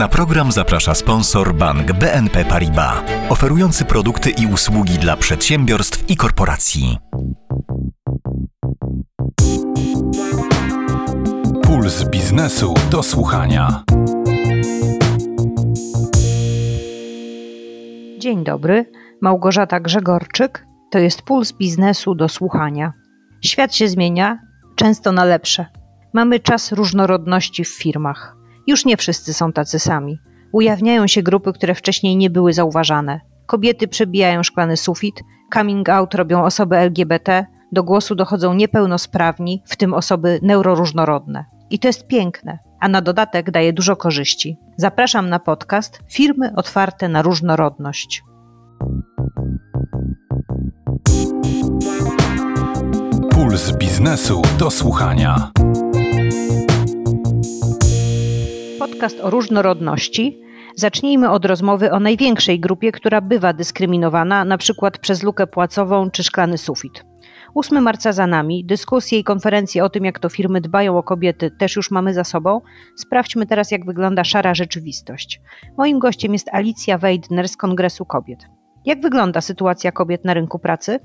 Na program zaprasza sponsor bank BNP Paribas, oferujący produkty i usługi dla przedsiębiorstw i korporacji. Puls biznesu do słuchania. Dzień dobry, Małgorzata Grzegorczyk. To jest Puls biznesu do słuchania. Świat się zmienia, często na lepsze. Mamy czas różnorodności w firmach. Już nie wszyscy są tacy sami. Ujawniają się grupy, które wcześniej nie były zauważane. Kobiety przebijają szklany sufit, coming out robią osoby LGBT, do głosu dochodzą niepełnosprawni, w tym osoby neuroróżnorodne. I to jest piękne, a na dodatek daje dużo korzyści. Zapraszam na podcast Firmy otwarte na różnorodność. Puls biznesu do słuchania. Podcast o różnorodności. Zacznijmy od rozmowy o największej grupie, która bywa dyskryminowana, na przykład przez lukę płacową czy szklany sufit. 8 marca za nami, dyskusje i konferencje o tym, jak to firmy dbają o kobiety, też już mamy za sobą. Sprawdźmy teraz, jak wygląda szara rzeczywistość. Moim gościem jest Alicja Weidner z Kongresu Kobiet. Jak wygląda sytuacja kobiet na rynku pracy?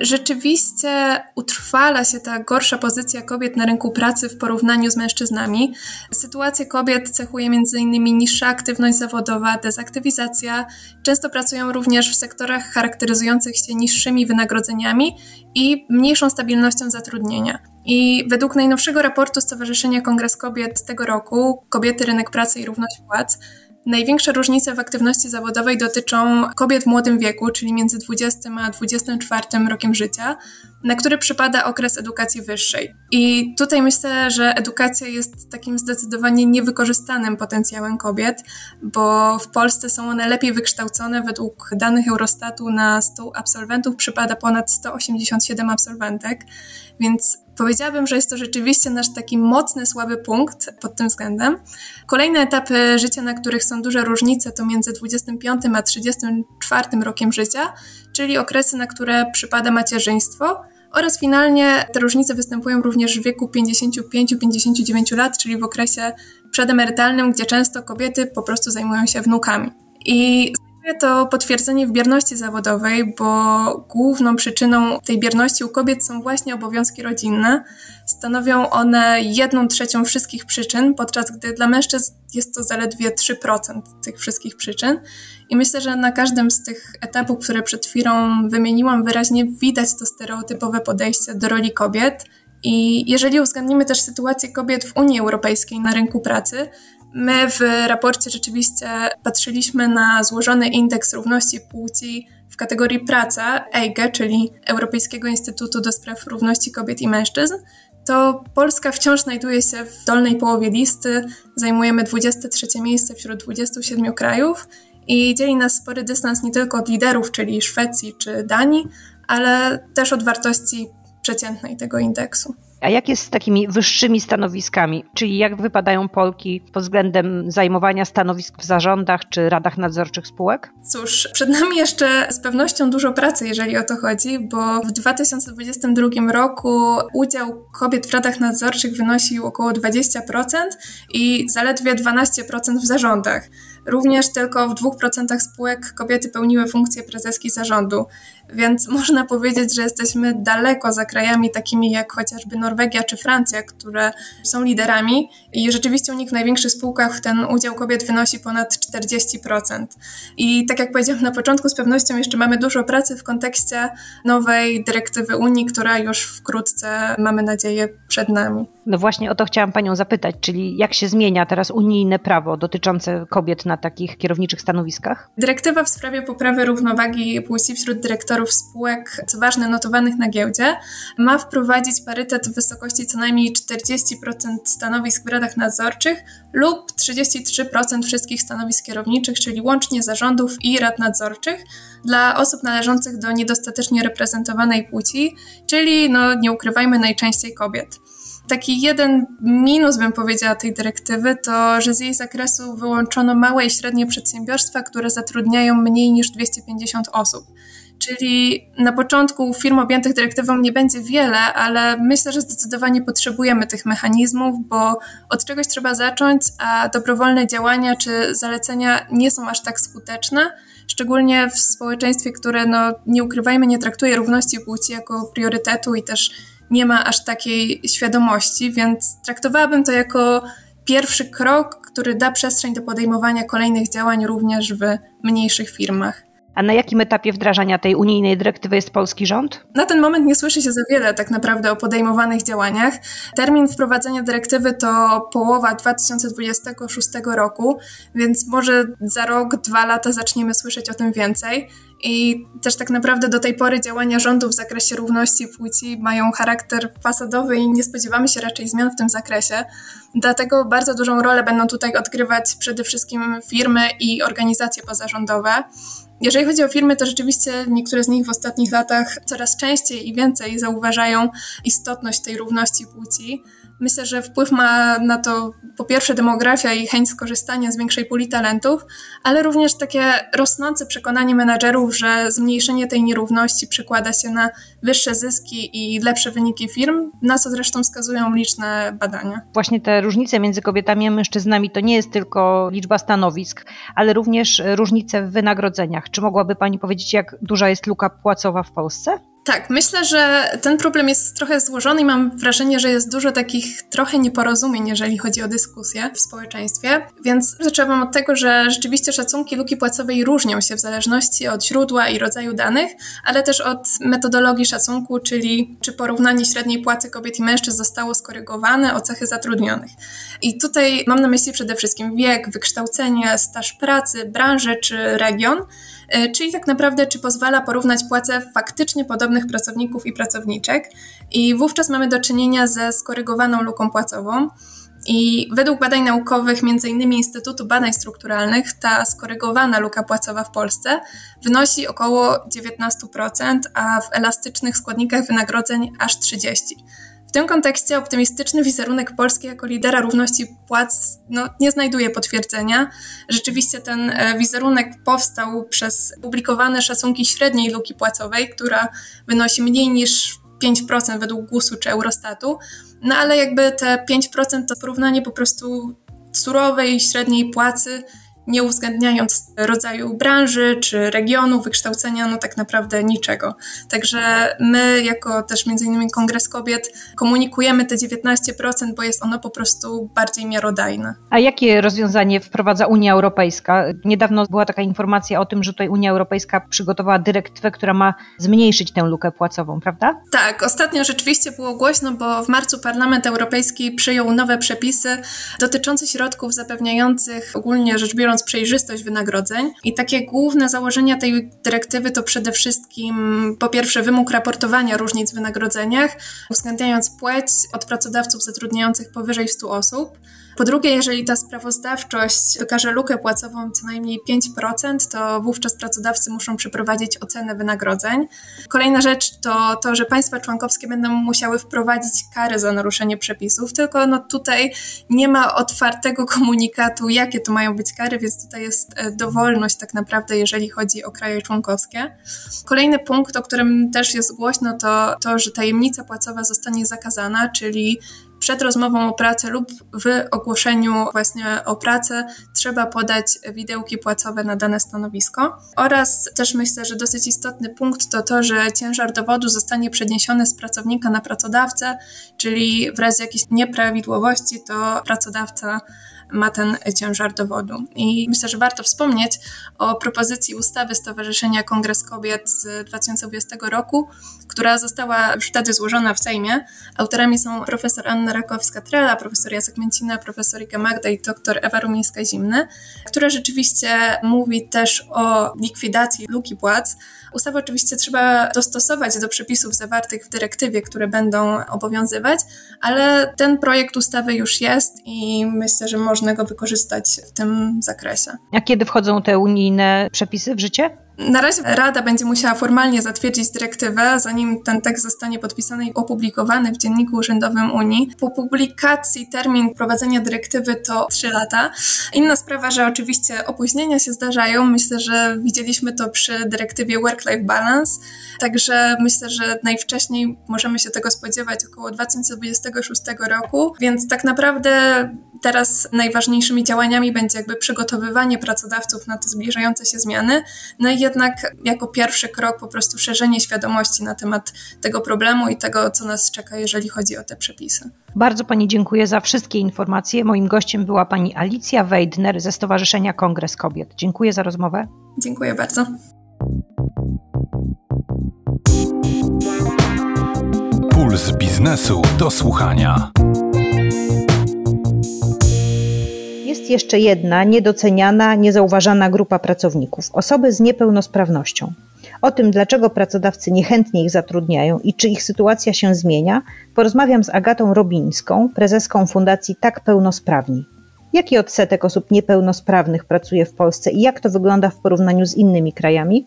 Rzeczywiście utrwala się ta gorsza pozycja kobiet na rynku pracy w porównaniu z mężczyznami. Sytuację kobiet cechuje m.in. niższa aktywność zawodowa, dezaktywizacja. Często pracują również w sektorach charakteryzujących się niższymi wynagrodzeniami i mniejszą stabilnością zatrudnienia. I według najnowszego raportu Stowarzyszenia Kongres Kobiet z tego roku, Kobiety, Rynek Pracy i Równość Płac, Największe różnice w aktywności zawodowej dotyczą kobiet w młodym wieku, czyli między 20 a 24 rokiem życia, na który przypada okres edukacji wyższej. I tutaj myślę, że edukacja jest takim zdecydowanie niewykorzystanym potencjałem kobiet, bo w Polsce są one lepiej wykształcone. Według danych Eurostatu na 100 absolwentów przypada ponad 187 absolwentek, więc Powiedziałabym, że jest to rzeczywiście nasz taki mocny, słaby punkt pod tym względem. Kolejne etapy życia, na których są duże różnice, to między 25 a 34 rokiem życia, czyli okresy, na które przypada macierzyństwo. Oraz finalnie te różnice występują również w wieku 55-59 lat, czyli w okresie przedemerytalnym, gdzie często kobiety po prostu zajmują się wnukami. I to potwierdzenie w bierności zawodowej, bo główną przyczyną tej bierności u kobiet są właśnie obowiązki rodzinne. Stanowią one jedną trzecią wszystkich przyczyn, podczas gdy dla mężczyzn jest to zaledwie 3% tych wszystkich przyczyn. I myślę, że na każdym z tych etapów, które przed chwilą wymieniłam, wyraźnie widać to stereotypowe podejście do roli kobiet. I jeżeli uwzględnimy też sytuację kobiet w Unii Europejskiej na rynku pracy, My w raporcie rzeczywiście patrzyliśmy na złożony indeks równości płci w kategorii praca EIGE, czyli Europejskiego Instytutu do Spraw Równości Kobiet i Mężczyzn. To Polska wciąż znajduje się w dolnej połowie listy, zajmujemy 23 miejsce wśród 27 krajów i dzieli nas spory dystans nie tylko od liderów, czyli Szwecji czy Danii, ale też od wartości przeciętnej tego indeksu. A jak jest z takimi wyższymi stanowiskami? Czyli jak wypadają Polki pod względem zajmowania stanowisk w zarządach czy radach nadzorczych spółek? Cóż, przed nami jeszcze z pewnością dużo pracy, jeżeli o to chodzi, bo w 2022 roku udział kobiet w radach nadzorczych wynosił około 20% i zaledwie 12% w zarządach. Również tylko w 2% spółek kobiety pełniły funkcję prezeski zarządu, więc można powiedzieć, że jesteśmy daleko za krajami takimi jak chociażby Norwegia czy Francja, które są liderami i rzeczywiście u nich w największych spółkach ten udział kobiet wynosi ponad 40%. I tak jak powiedziałam na początku, z pewnością jeszcze mamy dużo pracy w kontekście nowej dyrektywy Unii, która już wkrótce, mamy nadzieję, przed nami. No właśnie o to chciałam Panią zapytać, czyli jak się zmienia teraz unijne prawo dotyczące kobiet na takich kierowniczych stanowiskach? Dyrektywa w sprawie poprawy równowagi płci wśród dyrektorów spółek, co ważne, notowanych na giełdzie, ma wprowadzić parytet w wysokości co najmniej 40% stanowisk w radach nadzorczych lub 33% wszystkich stanowisk kierowniczych, czyli łącznie zarządów i rad nadzorczych dla osób należących do niedostatecznie reprezentowanej płci, czyli no nie ukrywajmy najczęściej kobiet. Taki jeden minus, bym powiedziała, tej dyrektywy to, że z jej zakresu wyłączono małe i średnie przedsiębiorstwa, które zatrudniają mniej niż 250 osób. czyli na początku firm objętych dyrektywą nie będzie wiele, ale myślę, że zdecydowanie potrzebujemy tych mechanizmów, bo od czegoś trzeba zacząć, a dobrowolne działania czy zalecenia nie są aż tak skuteczne, szczególnie w społeczeństwie, które, no, nie ukrywajmy, nie traktuje równości płci jako priorytetu i też nie ma aż takiej świadomości, więc traktowałabym to jako pierwszy krok, który da przestrzeń do podejmowania kolejnych działań również w mniejszych firmach. A na jakim etapie wdrażania tej unijnej dyrektywy jest polski rząd? Na ten moment nie słyszy się za wiele tak naprawdę o podejmowanych działaniach. Termin wprowadzenia dyrektywy to połowa 2026 roku, więc może za rok, dwa lata zaczniemy słyszeć o tym więcej. I też tak naprawdę do tej pory działania rządu w zakresie równości płci mają charakter fasadowy i nie spodziewamy się raczej zmian w tym zakresie. Dlatego bardzo dużą rolę będą tutaj odgrywać przede wszystkim firmy i organizacje pozarządowe. Jeżeli chodzi o firmy, to rzeczywiście niektóre z nich w ostatnich latach coraz częściej i więcej zauważają istotność tej równości płci. Myślę, że wpływ ma na to po pierwsze demografia i chęć skorzystania z większej puli talentów, ale również takie rosnące przekonanie menadżerów, że zmniejszenie tej nierówności przekłada się na wyższe zyski i lepsze wyniki firm, na co zresztą wskazują liczne badania. Właśnie te różnice między kobietami a mężczyznami to nie jest tylko liczba stanowisk, ale również różnice w wynagrodzeniach. Czy mogłaby Pani powiedzieć, jak duża jest luka płacowa w Polsce? Tak, myślę, że ten problem jest trochę złożony i mam wrażenie, że jest dużo takich trochę nieporozumień, jeżeli chodzi o dyskusję w społeczeństwie. Więc zaczęłam od tego, że rzeczywiście szacunki luki płacowej różnią się w zależności od źródła i rodzaju danych, ale też od metodologii szacunku, czyli czy porównanie średniej płacy kobiet i mężczyzn zostało skorygowane o cechy zatrudnionych. I tutaj mam na myśli przede wszystkim wiek, wykształcenie, staż pracy, branżę czy region. E, czyli tak naprawdę, czy pozwala porównać płace faktycznie podobnych pracowników i pracowniczek. I wówczas mamy do czynienia ze skorygowaną luką płacową. I według badań naukowych, m.in. Instytutu Badań Strukturalnych, ta skorygowana luka płacowa w Polsce wynosi około 19%, a w elastycznych składnikach wynagrodzeń aż 30%. W tym kontekście optymistyczny wizerunek Polski jako lidera równości płac no, nie znajduje potwierdzenia. Rzeczywiście ten e, wizerunek powstał przez publikowane szacunki średniej luki płacowej, która wynosi mniej niż 5% według GUS-u czy Eurostatu. No ale jakby te 5% to porównanie po prostu surowej średniej płacy nie uwzględniając rodzaju branży czy regionu, wykształcenia, no tak naprawdę niczego. Także my, jako też między innymi Kongres Kobiet, komunikujemy te 19%, bo jest ono po prostu bardziej miarodajne. A jakie rozwiązanie wprowadza Unia Europejska? Niedawno była taka informacja o tym, że tutaj Unia Europejska przygotowała dyrektywę, która ma zmniejszyć tę lukę płacową, prawda? Tak, ostatnio rzeczywiście było głośno, bo w marcu Parlament Europejski przyjął nowe przepisy dotyczące środków zapewniających ogólnie rzecz biorąc przejrzystość wynagrodzeń. I takie główne założenia tej dyrektywy to przede wszystkim po pierwsze wymóg raportowania różnic w wynagrodzeniach, uwzględniając płeć od pracodawców zatrudniających powyżej 100 osób. Po drugie, jeżeli ta sprawozdawczość wykaże lukę płacową co najmniej 5%, to wówczas pracodawcy muszą przeprowadzić ocenę wynagrodzeń. Kolejna rzecz to to, że państwa członkowskie będą musiały wprowadzić kary za naruszenie przepisów, tylko no tutaj nie ma otwartego komunikatu, jakie to mają być kary, więc tutaj jest e, dowolność tak naprawdę, jeżeli chodzi o kraje członkowskie. Kolejny punkt, o którym też jest głośno, to to, że tajemnica płacowa zostanie zakazana, czyli przed rozmową o pracę lub w ogłoszeniu właśnie o pracę trzeba podać widełki płacowe na dane stanowisko. Oraz też myślę, że dosyć istotny punkt to to, że ciężar dowodu zostanie przeniesiony z pracownika na pracodawcę, czyli w razie jakichś nieprawidłowości to pracodawca ma ten ciężar dowodu. I myślę, że warto wspomnieć o propozycji ustawy Stowarzyszenia Kongres Kobiet z 2020 roku, która została już wtedy złożona w Sejmie. Autorami są profesor Anna Rakowska-Trela, profesor Jacek Mięcina, profesor Ika Magda i doktor Ewa Rumińska-Zimny, która rzeczywiście mówi też o likwidacji luki płac. Ustawę oczywiście trzeba dostosować do przepisów zawartych w dyrektywie, które będą obowiązywać, ale ten projekt ustawy już jest i myślę, że można go wykorzystać w tym zakresie. A kiedy wchodzą te unijne przepisy w życie? Na razie Rada będzie musiała formalnie zatwierdzić dyrektywę, zanim ten tekst zostanie podpisany i opublikowany w Dzienniku Urzędowym Unii. Po publikacji termin wprowadzenia dyrektywy to 3 lata. Inna sprawa, że oczywiście opóźnienia się zdarzają. Myślę, że widzieliśmy to przy dyrektywie Work work-life balance. Także myślę, że najwcześniej możemy się tego spodziewać około 2026 roku, więc tak naprawdę teraz najważniejszymi działaniami będzie jakby przygotowywanie pracodawców na te zbliżające się zmiany, no i jednak jako pierwszy krok po prostu szerzenie świadomości na temat tego problemu i tego, co nas czeka, jeżeli chodzi o te przepisy. Bardzo Pani dziękuję za wszystkie informacje. Moim gościem była Pani Alicja Weidner ze Stowarzyszenia Kongres Kobiet. Dziękuję za rozmowę. Dziękuję bardzo. Puls biznesu do słuchania. Jest jeszcze jedna niedoceniana, niezauważana grupa pracowników osoby z niepełnosprawnością. O tym, dlaczego pracodawcy niechętnie ich zatrudniają i czy ich sytuacja się zmienia, porozmawiam z Agatą Robińską, prezeską Fundacji Tak Pełnosprawni. Jaki odsetek osób niepełnosprawnych pracuje w Polsce i jak to wygląda w porównaniu z innymi krajami?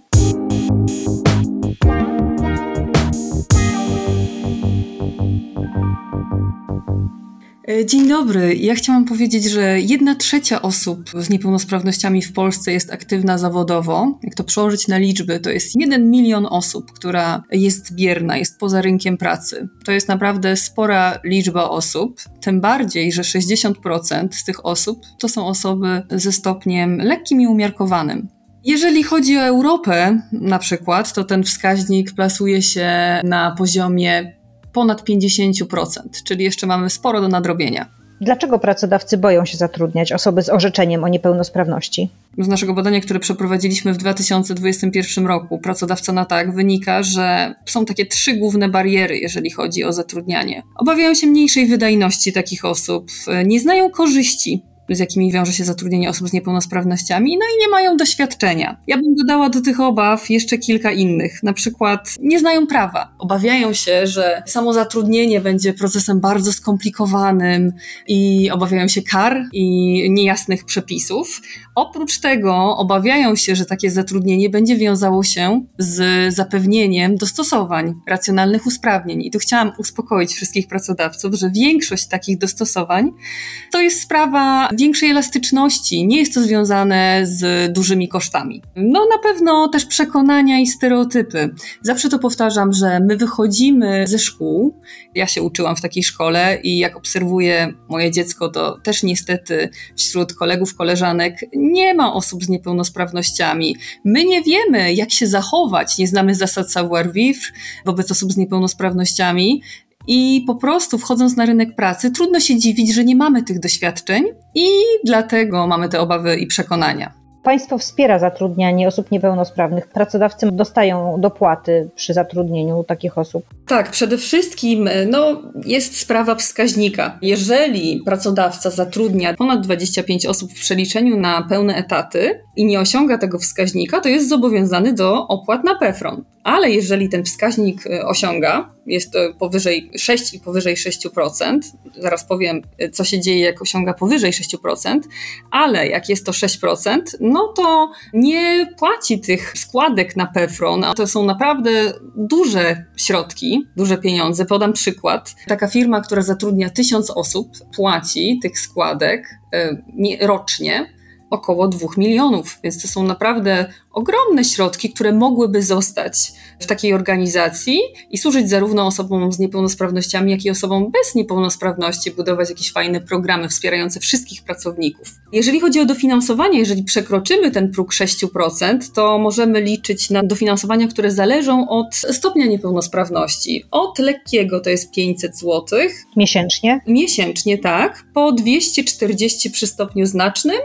Dzień dobry. Ja chciałam powiedzieć, że jedna trzecia osób z niepełnosprawnościami w Polsce jest aktywna zawodowo. Jak to przełożyć na liczby, to jest jeden milion osób, która jest bierna, jest poza rynkiem pracy. To jest naprawdę spora liczba osób, tym bardziej, że 60% z tych osób to są osoby ze stopniem lekkim i umiarkowanym. Jeżeli chodzi o Europę na przykład, to ten wskaźnik plasuje się na poziomie ponad 50%, czyli jeszcze mamy sporo do nadrobienia. Dlaczego pracodawcy boją się zatrudniać osoby z orzeczeniem o niepełnosprawności? Z naszego badania, które przeprowadziliśmy w 2021 roku, pracodawca na tak, wynika, że są takie trzy główne bariery, jeżeli chodzi o zatrudnianie. Obawiają się mniejszej wydajności takich osób, nie znają korzyści z jakimi wiąże się zatrudnienie osób z niepełnosprawnościami, no i nie mają doświadczenia. Ja bym dodała do tych obaw jeszcze kilka innych. Na przykład nie znają prawa. Obawiają się, że samo zatrudnienie będzie procesem bardzo skomplikowanym i obawiają się kar i niejasnych przepisów. Oprócz tego obawiają się, że takie zatrudnienie będzie wiązało się z zapewnieniem dostosowań, racjonalnych usprawnień. I tu chciałam uspokoić wszystkich pracodawców, że większość takich dostosowań to jest sprawa większej elastyczności. Nie jest to związane z dużymi kosztami. No na pewno też przekonania i stereotypy. Zawsze to powtarzam, że my wychodzimy ze szkół. Ja się uczyłam w takiej szkole i jak obserwuję moje dziecko, to też niestety wśród kolegów, koleżanek nie ma osób z niepełnosprawnościami. My nie wiemy, jak się zachować, nie znamy zasad savoir-vivre wobec osób z niepełnosprawnościami. I po prostu wchodząc na rynek pracy, trudno się dziwić, że nie mamy tych doświadczeń, i dlatego mamy te obawy i przekonania. Państwo wspiera zatrudnianie osób niepełnosprawnych. Pracodawcy dostają dopłaty przy zatrudnieniu takich osób. Tak, przede wszystkim no, jest sprawa wskaźnika. Jeżeli pracodawca zatrudnia ponad 25 osób w przeliczeniu na pełne etaty i nie osiąga tego wskaźnika, to jest zobowiązany do opłat na PEFRON. Ale jeżeli ten wskaźnik e, osiąga, jest powyżej 6 i powyżej 6%, zaraz powiem, co się dzieje, jak osiąga powyżej 6%, ale jak jest to 6%, no to nie płaci tych składek na PEFRON, a to są naprawdę duże środki, duże pieniądze. Podam przykład. Taka firma, która zatrudnia 1000 osób, płaci tych składek e, rocznie około 2 milionów, więc to są naprawdę ogromne środki, które mogłyby zostać w takiej organizacji i służyć zarówno osobom z niepełnosprawnościami, jak i osobom bez niepełnosprawności, budować jakieś fajne programy wspierające wszystkich pracowników. Jeżeli chodzi o dofinansowanie, jeżeli przekroczymy ten próg 6%, to możemy liczyć na dofinansowania, które zależą od stopnia niepełnosprawności. Od lekkiego to jest 500 zł. Miesięcznie? Miesięcznie, tak. Po 240 przy stopniu znacznym,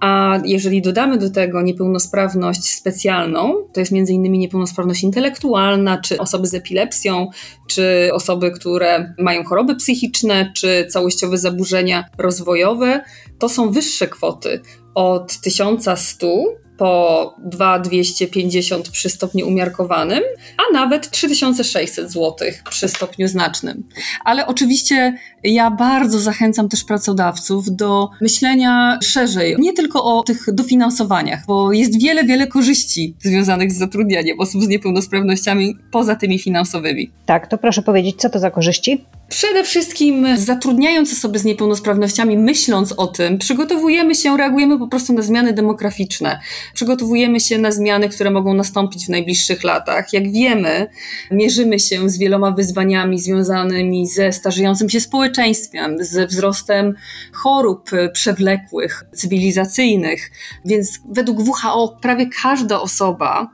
a jeżeli dodamy do tego niepełnosprawność specjalną, to jest między innymi niepełnosprawność intelektualna, czy osoby z epilepsją, czy osoby, które mają choroby psychiczne, czy całościowe zaburzenia rozwojowe, to są wyższe kwoty od 1100 po 2250 przy stopniu umiarkowanym, a nawet 3600 zł przy stopniu znacznym. Ale oczywiście ja bardzo zachęcam też pracodawców do myślenia szerzej, nie tylko o tych dofinansowaniach, bo jest wiele, wiele korzyści związanych z zatrudnianiem osób z niepełnosprawnościami poza tymi finansowymi. Tak, to proszę powiedzieć, co to za korzyści? Przede wszystkim zatrudniając osoby z niepełnosprawnościami, myśląc o tym, przygotowujemy się, reagujemy po prostu na zmiany demograficzne. Przygotowujemy się na zmiany, które mogą nastąpić w najbliższych latach. Jak wiemy, mierzymy się z wieloma wyzwaniami związanymi ze starzejącym się społeczeństwem, ze wzrostem chorób przewlekłych, cywilizacyjnych. Więc według WHO prawie każda osoba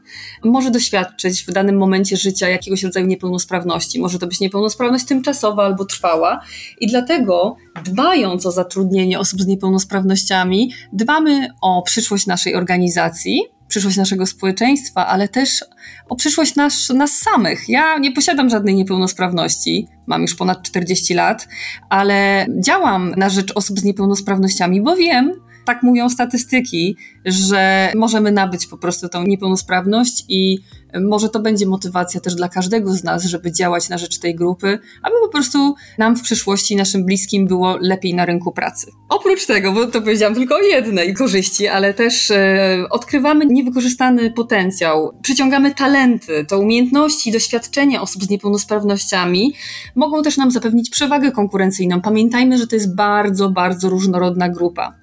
może doświadczyć w danym momencie życia jakiegoś rodzaju niepełnosprawności. Może to być niepełnosprawność tymczasowa albo trwała. I dlatego, dbając o zatrudnienie osób z niepełnosprawnościami, dbamy o przyszłość naszej organizacji, przyszłość naszego społeczeństwa, ale też o przyszłość nas, nas samych. Ja nie posiadam żadnej niepełnosprawności, mam już ponad 40 lat, ale działam na rzecz osób z niepełnosprawnościami, bo wiem, tak mówią statystyki, że możemy nabyć po prostu tą niepełnosprawność i może to będzie motywacja też dla każdego z nas, żeby działać na rzecz tej grupy, aby po prostu nam w przyszłości, naszym bliskim było lepiej na rynku pracy. Oprócz tego, bo to powiedziałam tylko o jednej korzyści, ale też e, odkrywamy niewykorzystany potencjał, przyciągamy talenty, to umiejętności, doświadczenia osób z niepełnosprawnościami mogą też nam zapewnić przewagę konkurencyjną. Pamiętajmy, że to jest bardzo, bardzo różnorodna grupa.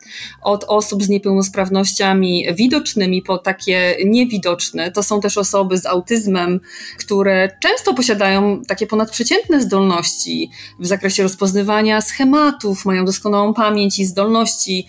Od osób z niepełnosprawnościami widocznymi po takie niewidoczne, to są też osoby z autyzmem, które często posiadają takie ponadprzeciętne zdolności w zakresie rozpoznawania schematów, mają doskonałą pamięć i zdolności,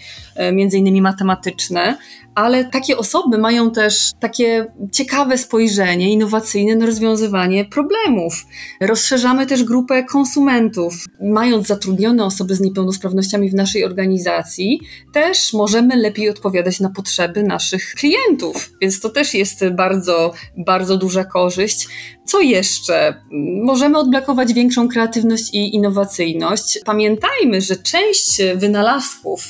między innymi matematyczne, ale takie osoby mają też takie ciekawe spojrzenie, innowacyjne na rozwiązywanie problemów. Rozszerzamy też grupę konsumentów. Mając zatrudnione osoby z niepełnosprawnościami w naszej organizacji, też możemy lepiej odpowiadać na potrzeby naszych klientów, więc to też jest bardzo, bardzo duża korzyść. Co jeszcze? Możemy odblokować większą kreatywność i innowacyjność. Pamiętajmy, że część wynalazków,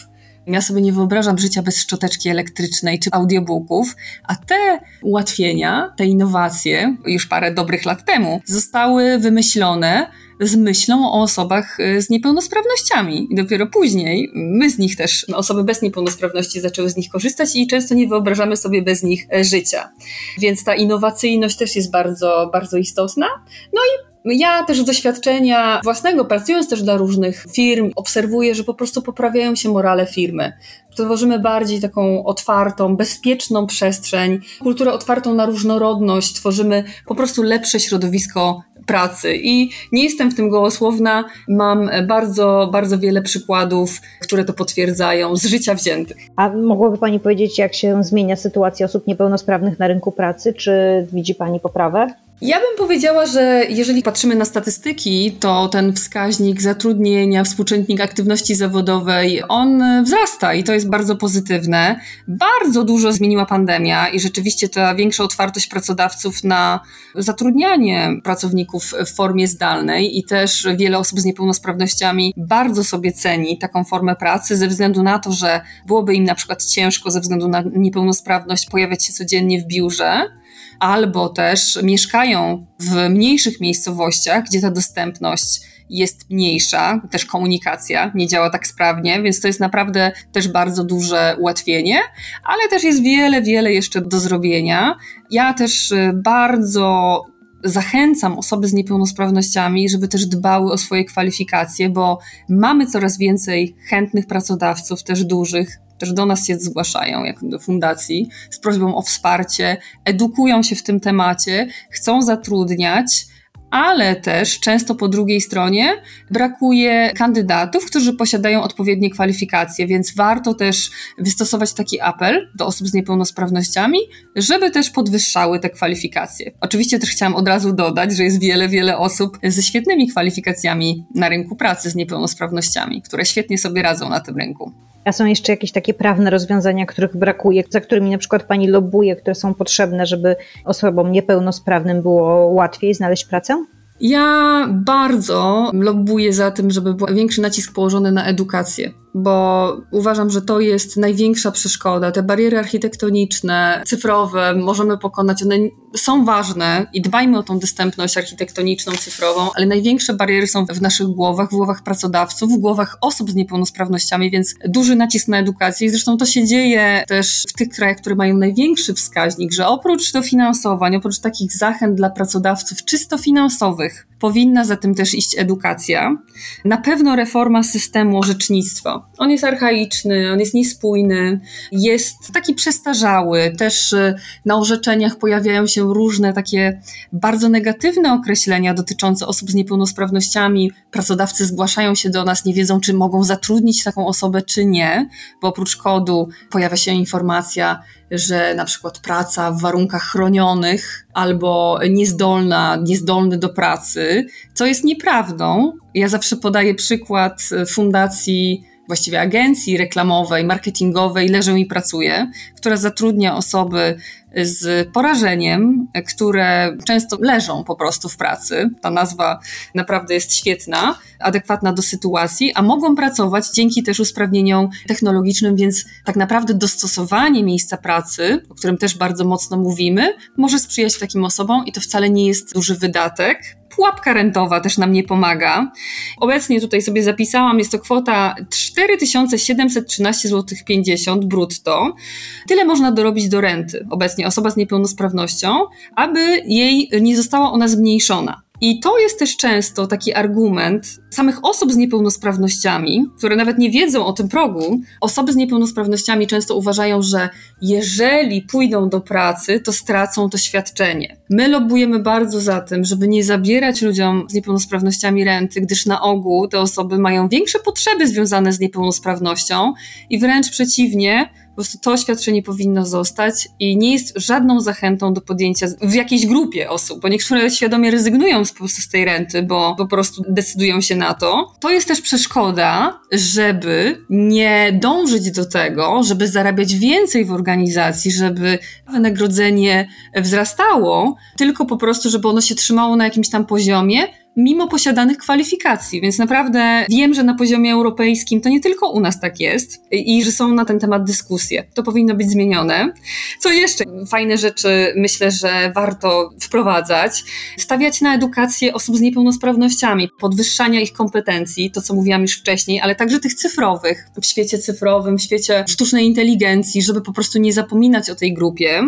ja sobie nie wyobrażam życia bez szczoteczki elektrycznej czy audiobooków, a te ułatwienia, te innowacje, już parę dobrych lat temu, zostały wymyślone z myślą o osobach y, z niepełnosprawnościami. I dopiero później my z nich też, no, osoby bez niepełnosprawności zaczęły z nich korzystać i często nie wyobrażamy sobie bez nich e, życia. Więc ta innowacyjność też jest bardzo, bardzo istotna. No i ja też z doświadczenia własnego, pracując też dla różnych firm, obserwuję, że po prostu poprawiają się morale firmy. Tworzymy bardziej taką otwartą, bezpieczną przestrzeń, kulturę otwartą na różnorodność, tworzymy po prostu lepsze środowisko pracy. I nie jestem w tym gołosłowna, mam bardzo, bardzo wiele przykładów, które to potwierdzają z życia wziętych. A mogłaby Pani powiedzieć, jak się zmienia sytuacja osób niepełnosprawnych na rynku pracy? Czy widzi Pani poprawę? Ja bym powiedziała, że jeżeli patrzymy na statystyki, to ten wskaźnik zatrudnienia, współczynnik aktywności zawodowej, on wzrasta i to jest bardzo pozytywne. Bardzo dużo zmieniła pandemia i rzeczywiście ta większa otwartość pracodawców na zatrudnianie pracowników w formie zdalnej i też wiele osób z niepełnosprawnościami bardzo sobie ceni taką formę pracy ze względu na to, że byłoby im na przykład ciężko ze względu na niepełnosprawność pojawiać się codziennie w biurze albo też mieszkają w mniejszych miejscowościach, gdzie ta dostępność jest mniejsza, też komunikacja nie działa tak sprawnie, więc to jest naprawdę też bardzo duże ułatwienie, ale też jest wiele, wiele jeszcze do zrobienia. Ja też y, bardzo zachęcam osoby z niepełnosprawnościami, żeby też dbały o swoje kwalifikacje, bo mamy coraz więcej chętnych pracodawców, też dużych, też do nas się zgłaszają, jak do fundacji, z prośbą o wsparcie, edukują się w tym temacie, chcą zatrudniać, ale też często po drugiej stronie brakuje kandydatów, którzy posiadają odpowiednie kwalifikacje, więc warto też wystosować taki apel do osób z niepełnosprawnościami, żeby też podwyższały te kwalifikacje. Oczywiście też chciałam od razu dodać, że jest wiele, wiele osób ze świetnymi kwalifikacjami na rynku pracy z niepełnosprawnościami, które świetnie sobie radzą na tym rynku. A są jeszcze jakieś takie prawne rozwiązania, których brakuje, za którymi na przykład Pani lobuje, które są potrzebne, żeby osobom niepełnosprawnym było łatwiej znaleźć pracę? Ja bardzo lobbuję za tym, żeby był większy nacisk położony na edukację bo uważam, że to jest największa przeszkoda. Te bariery architektoniczne, cyfrowe możemy pokonać, one są ważne i dbajmy o tą dostępność architektoniczną, cyfrową, ale największe bariery są w naszych głowach, w głowach pracodawców, w głowach osób z niepełnosprawnościami, więc duży nacisk na edukację. I zresztą to się dzieje też w tych krajach, które mają największy wskaźnik, że oprócz dofinansowań, oprócz takich zachęt dla pracodawców czysto finansowych, powinna za tym też iść edukacja. Na pewno reforma systemu orzecznictwa. On jest archaiczny, on jest niespójny, jest taki przestarzały. Też y, na orzeczeniach pojawiają się różne takie bardzo negatywne określenia dotyczące osób z niepełnosprawnościami. Pracodawcy zgłaszają się do nas, nie wiedzą, czy mogą zatrudnić taką osobę, czy nie, bo oprócz kodu pojawia się informacja, że na przykład praca w warunkach chronionych albo niezdolna, niezdolny do pracy, co jest nieprawdą. Ja zawsze podaję przykład fundacji właściwie agencji reklamowej, marketingowej Leżę i Pracuję, która zatrudnia osoby z porażeniem, które często leżą po prostu w pracy. Ta nazwa naprawdę jest świetna, adekwatna do sytuacji, a mogą pracować dzięki też usprawnieniom technologicznym, więc tak naprawdę dostosowanie miejsca pracy, o którym też bardzo mocno mówimy, może sprzyjać takim osobom i to wcale nie jest duży wydatek. Pułapka rentowa też nam nie pomaga. Obecnie tutaj sobie zapisałam, jest to kwota 4713 zł 50 brutto. Tyle można dorobić do renty obecnie osoba z niepełnosprawnością, aby jej nie została ona zmniejszona. I to jest też często taki argument samych osób z niepełnosprawnościami, które nawet nie wiedzą o tym progu. Osoby z niepełnosprawnościami często uważają, że jeżeli pójdą do pracy, to stracą to świadczenie. My lobujemy bardzo za tym, żeby nie zabierać ludziom z niepełnosprawnościami renty, gdyż na ogół te osoby mają większe potrzeby związane z niepełnosprawnością i wręcz przeciwnie, po prostu to świadczenie powinno zostać i nie jest żadną zachętą do podjęcia w jakiejś grupie osób, bo niektóre świadomie rezygnują z, po prostu z tej renty, bo po prostu decydują się na to. To jest też przeszkoda, żeby nie dążyć do tego, żeby zarabiać więcej w organizacji, żeby wynagrodzenie wzrastało, tylko po prostu, żeby ono się trzymało na jakimś tam poziomie, mimo posiadanych kwalifikacji. Więc naprawdę wiem, że na poziomie europejskim to nie tylko u nas tak jest i że są na ten temat dyskusje. To powinno być zmienione. Co jeszcze? Fajne rzeczy myślę, że warto wprowadzać. Stawiać na edukację osób z niepełnosprawnościami, podwyższania ich kompetencji, to co mówiłam już wcześniej, ale także tych cyfrowych. W świecie cyfrowym, w świecie sztucznej inteligencji, żeby po prostu nie zapominać o tej grupie.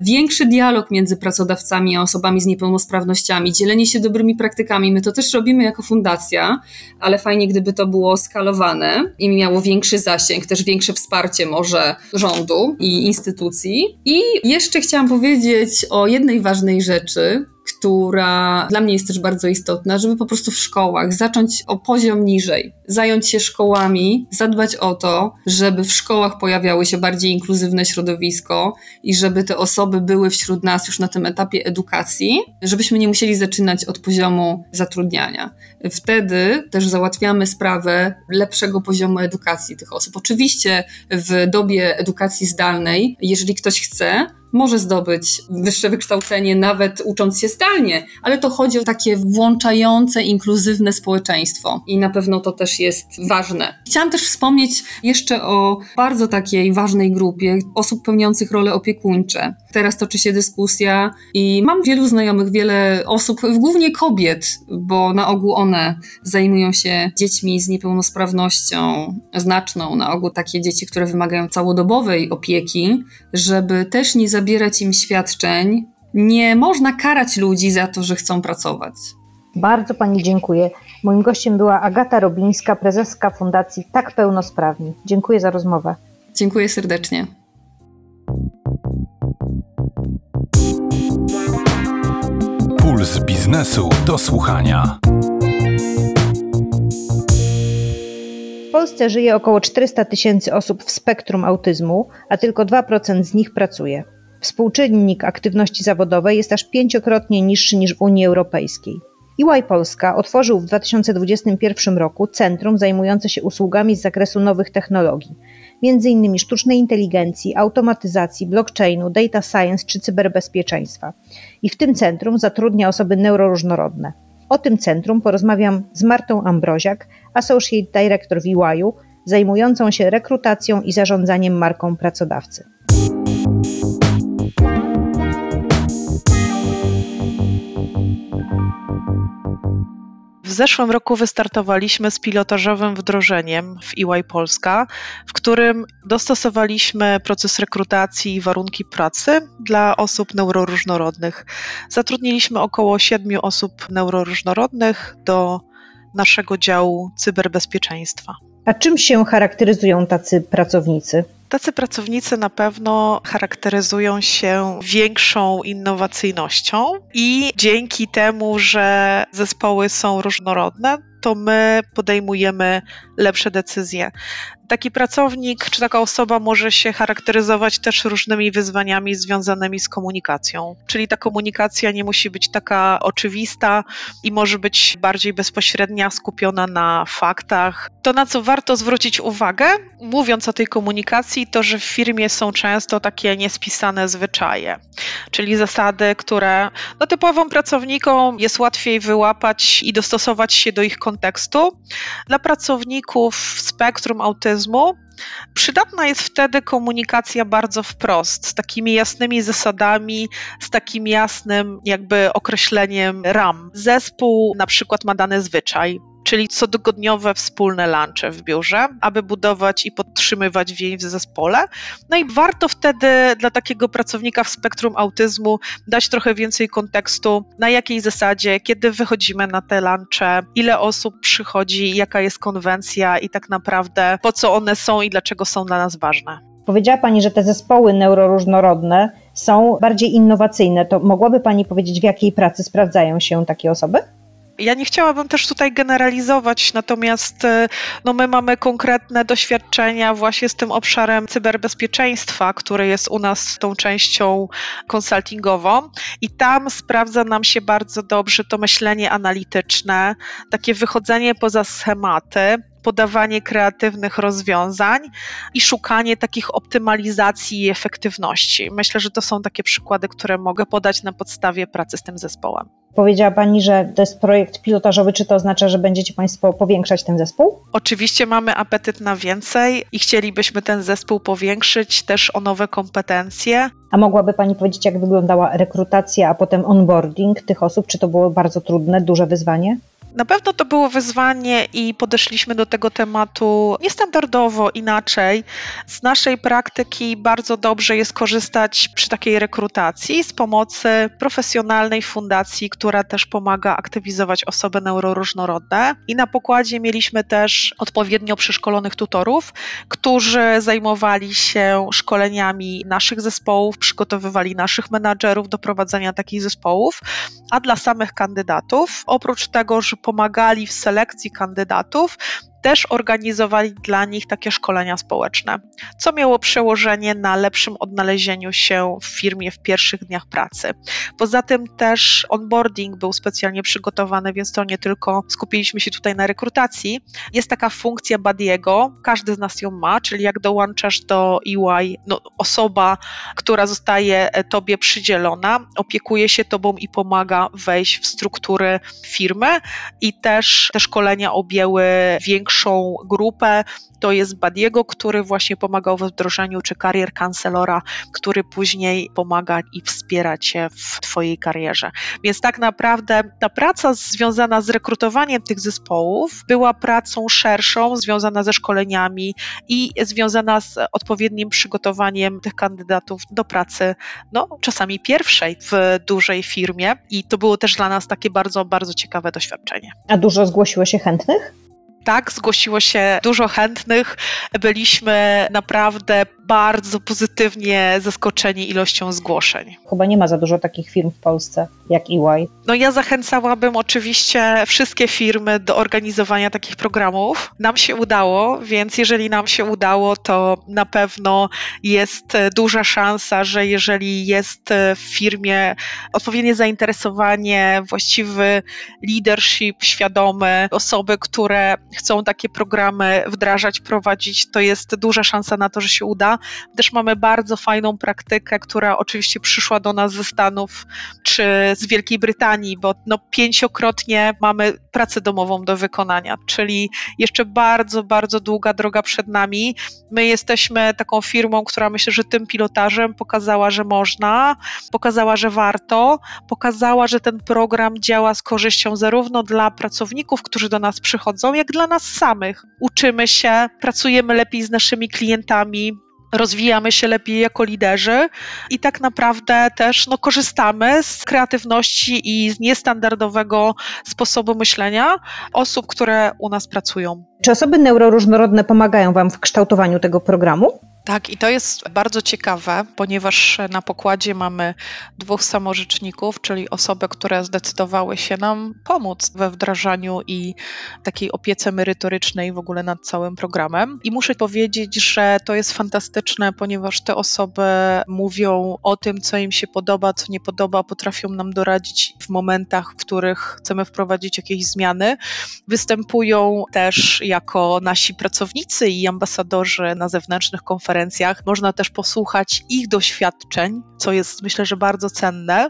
Większy dialog między pracodawcami a osobami z niepełnosprawnościami, dzielenie się dobrymi praktykami, My to też robimy jako fundacja, ale fajnie, gdyby to było skalowane i miało większy zasięg, też większe wsparcie może rządu i instytucji. I jeszcze chciałam powiedzieć o jednej ważnej rzeczy, która dla mnie jest też bardzo istotna, żeby po prostu w szkołach zacząć o poziom niżej, zająć się szkołami, zadbać o to, żeby w szkołach pojawiały się bardziej inkluzywne środowisko i żeby te osoby były wśród nas już na tym etapie edukacji, żebyśmy nie musieli zaczynać od poziomu zatrudniania. Wtedy też załatwiamy sprawę lepszego poziomu edukacji tych osób. Oczywiście w dobie edukacji zdalnej, jeżeli ktoś chce, może zdobyć wyższe wykształcenie, nawet ucząc się zdalnie, ale to chodzi o takie włączające, inkluzywne społeczeństwo i na pewno to też jest ważne. Chciałam też wspomnieć jeszcze o bardzo takiej ważnej grupie osób pełniących role opiekuńcze. Teraz toczy się dyskusja i mam wielu znajomych, wiele osób, głównie kobiet, bo na ogół one zajmują się dziećmi z niepełnosprawnością znaczną, na ogół takie dzieci, które wymagają całodobowej opieki, żeby też nie zabierać im świadczeń. Nie można karać ludzi za to, że chcą pracować. Bardzo Pani dziękuję. Moim gościem była Agata Robińska, prezeska Fundacji Tak Pełnosprawni. Dziękuję za rozmowę. Dziękuję serdecznie. Puls biznesu do słuchania. W Polsce żyje około 400 tysięcy osób w spektrum autyzmu, a tylko 2% z nich pracuje. Współczynnik aktywności zawodowej jest aż pięciokrotnie niższy niż w Unii Europejskiej. EY Polska otworzył w 2021 roku centrum zajmujące się usługami z zakresu nowych technologii, m.in. sztucznej inteligencji, automatyzacji, blockchainu, data science czy cyberbezpieczeństwa. I w tym centrum zatrudnia osoby neuroróżnorodne. O tym centrum porozmawiam z Martą Ambroziak, Associate Director w EY, zajmującą się rekrutacją i zarządzaniem marką pracodawcy. Zeszłym roku wystartowaliśmy z pilotażowym wdrożeniem w EY Polska, w którym dostosowaliśmy proces rekrutacji i warunki pracy dla osób neuroróżnorodnych. Zatrudniliśmy około siedmiu osób neuroróżnorodnych do naszego działu cyberbezpieczeństwa. A czym się charakteryzują tacy pracownicy? Tacy pracownicy na pewno charakteryzują się większą innowacyjnością i dzięki temu, że zespoły są różnorodne, to my podejmujemy lepsze decyzje. Taki pracownik czy taka osoba może się charakteryzować też różnymi wyzwaniami związanymi z komunikacją. Czyli ta komunikacja nie musi być taka oczywista i może być bardziej bezpośrednia, skupiona na faktach. To, na co warto zwrócić uwagę, mówiąc o tej komunikacji, to, że w firmie są często takie niespisane zwyczaje, czyli zasady, które no, typowym pracownikom jest łatwiej wyłapać i dostosować się do ich kontekstu. Dla pracowników spektrum autyzmu Przydatna jest wtedy komunikacja bardzo wprost, z takimi jasnymi zasadami, z takim jasnym jakby określeniem ram. Zespół na przykład ma dany zwyczaj, czyli cotygodniowe wspólne lunche w biurze, aby budować i podtrzymywać więź w zespole. No i warto wtedy dla takiego pracownika w spektrum autyzmu dać trochę więcej kontekstu, na jakiej zasadzie, kiedy wychodzimy na te lunche, ile osób przychodzi, jaka jest konwencja i tak naprawdę po co one są i dlaczego są dla nas ważne. Powiedziała Pani, że te zespoły neuroróżnorodne są bardziej innowacyjne. To mogłaby Pani powiedzieć, w jakiej pracy sprawdzają się takie osoby? Ja nie chciałabym też tutaj generalizować, natomiast e, no, my mamy konkretne doświadczenia właśnie z tym obszarem cyberbezpieczeństwa, który jest u nas tą częścią konsultingową i tam sprawdza nam się bardzo dobrze to myślenie analityczne, takie wychodzenie poza schematy, podawanie kreatywnych rozwiązań i szukanie takich optymalizacji i efektywności. Myślę, że to są takie przykłady, które mogę podać na podstawie pracy z tym zespołem. Powiedziała Pani, że to jest projekt pilotażowy. Czy to oznacza, że będziecie Państwo powiększać ten zespół? Oczywiście mamy apetyt na więcej i chcielibyśmy ten zespół powiększyć też o nowe kompetencje. A mogłaby Pani powiedzieć, jak wyglądała rekrutacja, a potem onboarding tych osób? Czy to było bardzo trudne, duże wyzwanie? Na pewno to było wyzwanie i podeszliśmy do tego tematu niestandardowo, inaczej. Z naszej praktyki bardzo dobrze jest korzystać przy takiej rekrutacji z pomocy profesjonalnej fundacji, która też pomaga aktywizować osoby neuroróżnorodne. I na pokładzie mieliśmy też odpowiednio przeszkolonych tutorów, którzy zajmowali się szkoleniami naszych zespołów, przygotowywali naszych menadżerów do prowadzenia takich zespołów, a dla samych kandydatów, oprócz tego, że pomagali w selekcji kandydatów, też organizowali dla nich takie szkolenia społeczne, co miało przełożenie na lepszym odnalezieniu się w firmie w pierwszych dniach pracy. Poza tym też onboarding był specjalnie przygotowany, więc to nie tylko skupiliśmy się tutaj na rekrutacji. Jest taka funkcja Badiego, każdy z nas ją ma, czyli jak dołączasz do EY, no, osoba, która zostaje tobie przydzielona, opiekuje się tobą i pomaga wejść w struktury firmy i też te szkolenia objęły większą większą grupę to jest Badiego, który właśnie pomagał we wdrożeniu, czy karier kancelora, który później pomaga i wspiera cię w twojej karierze. Więc tak naprawdę ta praca związana z rekrutowaniem tych zespołów była pracą szerszą, związana ze szkoleniami i związana z odpowiednim przygotowaniem tych kandydatów do pracy, no czasami pierwszej w dużej firmie i to było też dla nas takie bardzo, bardzo ciekawe doświadczenie. A dużo zgłosiło się chętnych? Tak, zgłosiło się dużo chętnych. Byliśmy naprawdę bardzo pozytywnie zaskoczeni ilością zgłoszeń. Chyba nie ma za dużo takich firm w Polsce jak EY. No ja zachęcałabym oczywiście wszystkie firmy do organizowania takich programów. Nam się udało, więc jeżeli nam się udało, to na pewno jest duża szansa, że jeżeli jest w firmie odpowiednie zainteresowanie, właściwy leadership, świadomy, osoby, które chcą takie programy wdrażać, prowadzić, to jest duża szansa na to, że się uda. Też mamy bardzo fajną praktykę, która oczywiście przyszła do nas ze Stanów czy z Wielkiej Brytanii, bo no pięciokrotnie mamy pracę domową do wykonania, czyli jeszcze bardzo, bardzo długa droga przed nami. My jesteśmy taką firmą, która myślę, że tym pilotażem pokazała, że można, pokazała, że warto, pokazała, że ten program działa z korzyścią zarówno dla pracowników, którzy do nas przychodzą, jak dla nas samych. Uczymy się, pracujemy lepiej z naszymi klientami, rozwijamy się lepiej jako liderzy i tak naprawdę też no, korzystamy z kreatywności i z niestandardowego sposobu myślenia osób, które u nas pracują. Czy osoby neuroróżnorodne pomagają Wam w kształtowaniu tego programu? Tak, i to jest bardzo ciekawe, ponieważ na pokładzie mamy dwóch samorzeczników, czyli osoby, które zdecydowały się nam pomóc we wdrażaniu i takiej opiece merytorycznej w ogóle nad całym programem. I muszę powiedzieć, że to jest fantastyczne, ponieważ te osoby mówią o tym, co im się podoba, co nie podoba, potrafią nam doradzić w momentach, w których chcemy wprowadzić jakieś zmiany. Występują też jako nasi pracownicy i ambasadorzy na zewnętrznych konferencjach konferencjach. Można też posłuchać ich doświadczeń, co jest myślę, że bardzo cenne.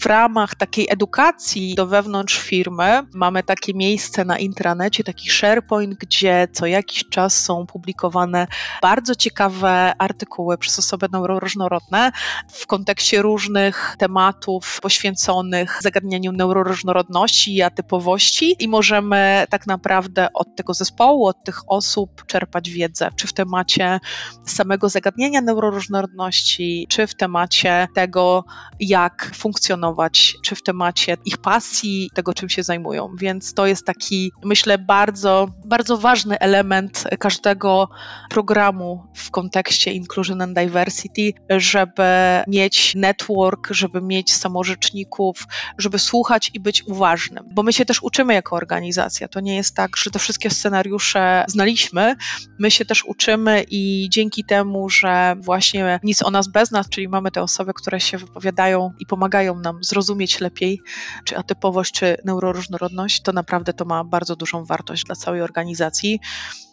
W ramach takiej edukacji do wewnątrz firmy mamy takie miejsce na intranecie, taki SharePoint, gdzie co jakiś czas są publikowane bardzo ciekawe artykuły przez osoby neuroróżnorodne w kontekście różnych tematów poświęconych zagadnieniu neuroróżnorodności i atypowości i możemy tak naprawdę od tego zespołu, od tych osób czerpać wiedzę, czy w temacie samego zagadnienia neuroróżnorodności, czy w temacie tego, jak funkcjonować, czy w temacie ich pasji, tego, czym się zajmują. Więc to jest taki, myślę, bardzo, bardzo ważny element każdego programu w kontekście Inclusion and Diversity, żeby mieć network, żeby mieć samorzeczników, żeby słuchać i być uważnym. Bo my się też uczymy jako organizacja. To nie jest tak, że te wszystkie scenariusze znaliśmy. My się też uczymy i dzięki dzięki temu, że właśnie nic o nas bez nas, czyli mamy te osoby, które się wypowiadają i pomagają nam zrozumieć lepiej, czy atypowość, czy neuroróżnorodność, to naprawdę to ma bardzo dużą wartość dla całej organizacji.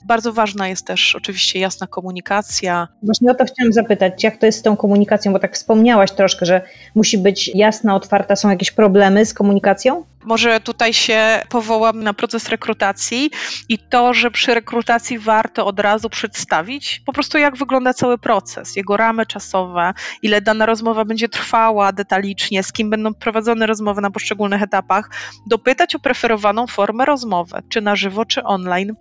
Bardzo ważna jest też oczywiście jasna komunikacja. Właśnie o to chciałam zapytać, jak to jest z tą komunikacją, bo tak wspomniałaś troszkę, że musi być jasna, otwarta, są jakieś problemy z komunikacją? Może tutaj się powołam na proces rekrutacji i to, że przy rekrutacji warto od razu przedstawić po prostu jak wygląda cały proces, jego ramy czasowe, ile dana rozmowa będzie trwała detalicznie, z kim będą prowadzone rozmowy na poszczególnych etapach, dopytać o preferowaną formę rozmowy, czy na żywo, czy online.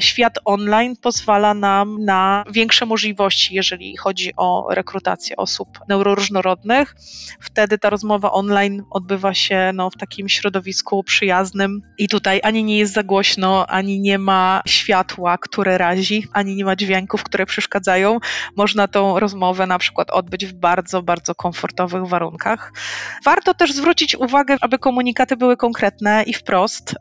Świat online pozwala nam na większe możliwości, jeżeli chodzi o rekrutację osób neuroróżnorodnych. Wtedy ta rozmowa online odbywa się no, w takim środowisku przyjaznym i tutaj ani nie jest za głośno, ani nie ma światła, które razi, ani nie ma dźwięków, które przeszkadzają. Można tą rozmowę na przykład odbyć w bardzo, bardzo komfortowych warunkach. Warto też zwrócić uwagę, aby komunikaty były konkretne i wprost,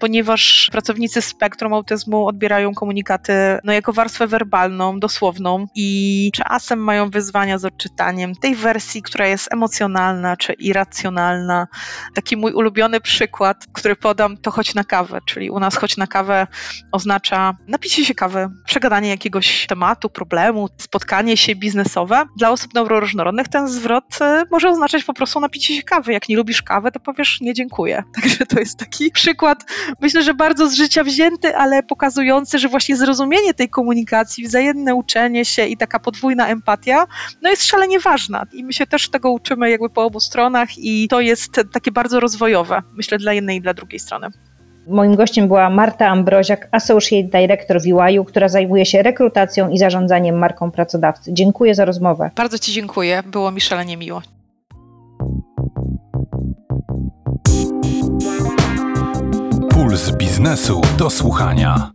ponieważ pracownicy spektrum autyzmu odbierają komunikaty no, jako warstwę werbalną, dosłowną i czasem mają wyzwania z odczytaniem tej wersji, która jest emocjonalna czy irracjonalna. Taki mój ulubiony przykład, który podam, to chodź na kawę, czyli u nas chodź na kawę oznacza napicie się kawy, przegadanie jakiegoś tematu, problemu, spotkanie się biznesowe. Dla osób neuroróżnorodnych ten zwrot e, może oznaczać po prostu napicie się kawy. Jak nie lubisz kawy, to powiesz nie dziękuję. Także to jest taki przykład, myślę, że bardzo z życia wzięty, ale pokazujący, że właśnie zrozumienie tej komunikacji, wzajemne uczenie się i taka podwójna empatia, no jest szalenie ważna. I my się też tego uczymy jakby po obu stronach i to jest takie bardzo rozwojowe myślę, dla jednej i dla drugiej strony. Moim gościem była Marta Ambroziak, Associate Director w UI, która zajmuje się rekrutacją i zarządzaniem marką pracodawcy. Dziękuję za rozmowę. Bardzo Ci dziękuję, było mi szalenie miło. Puls biznesu do słuchania.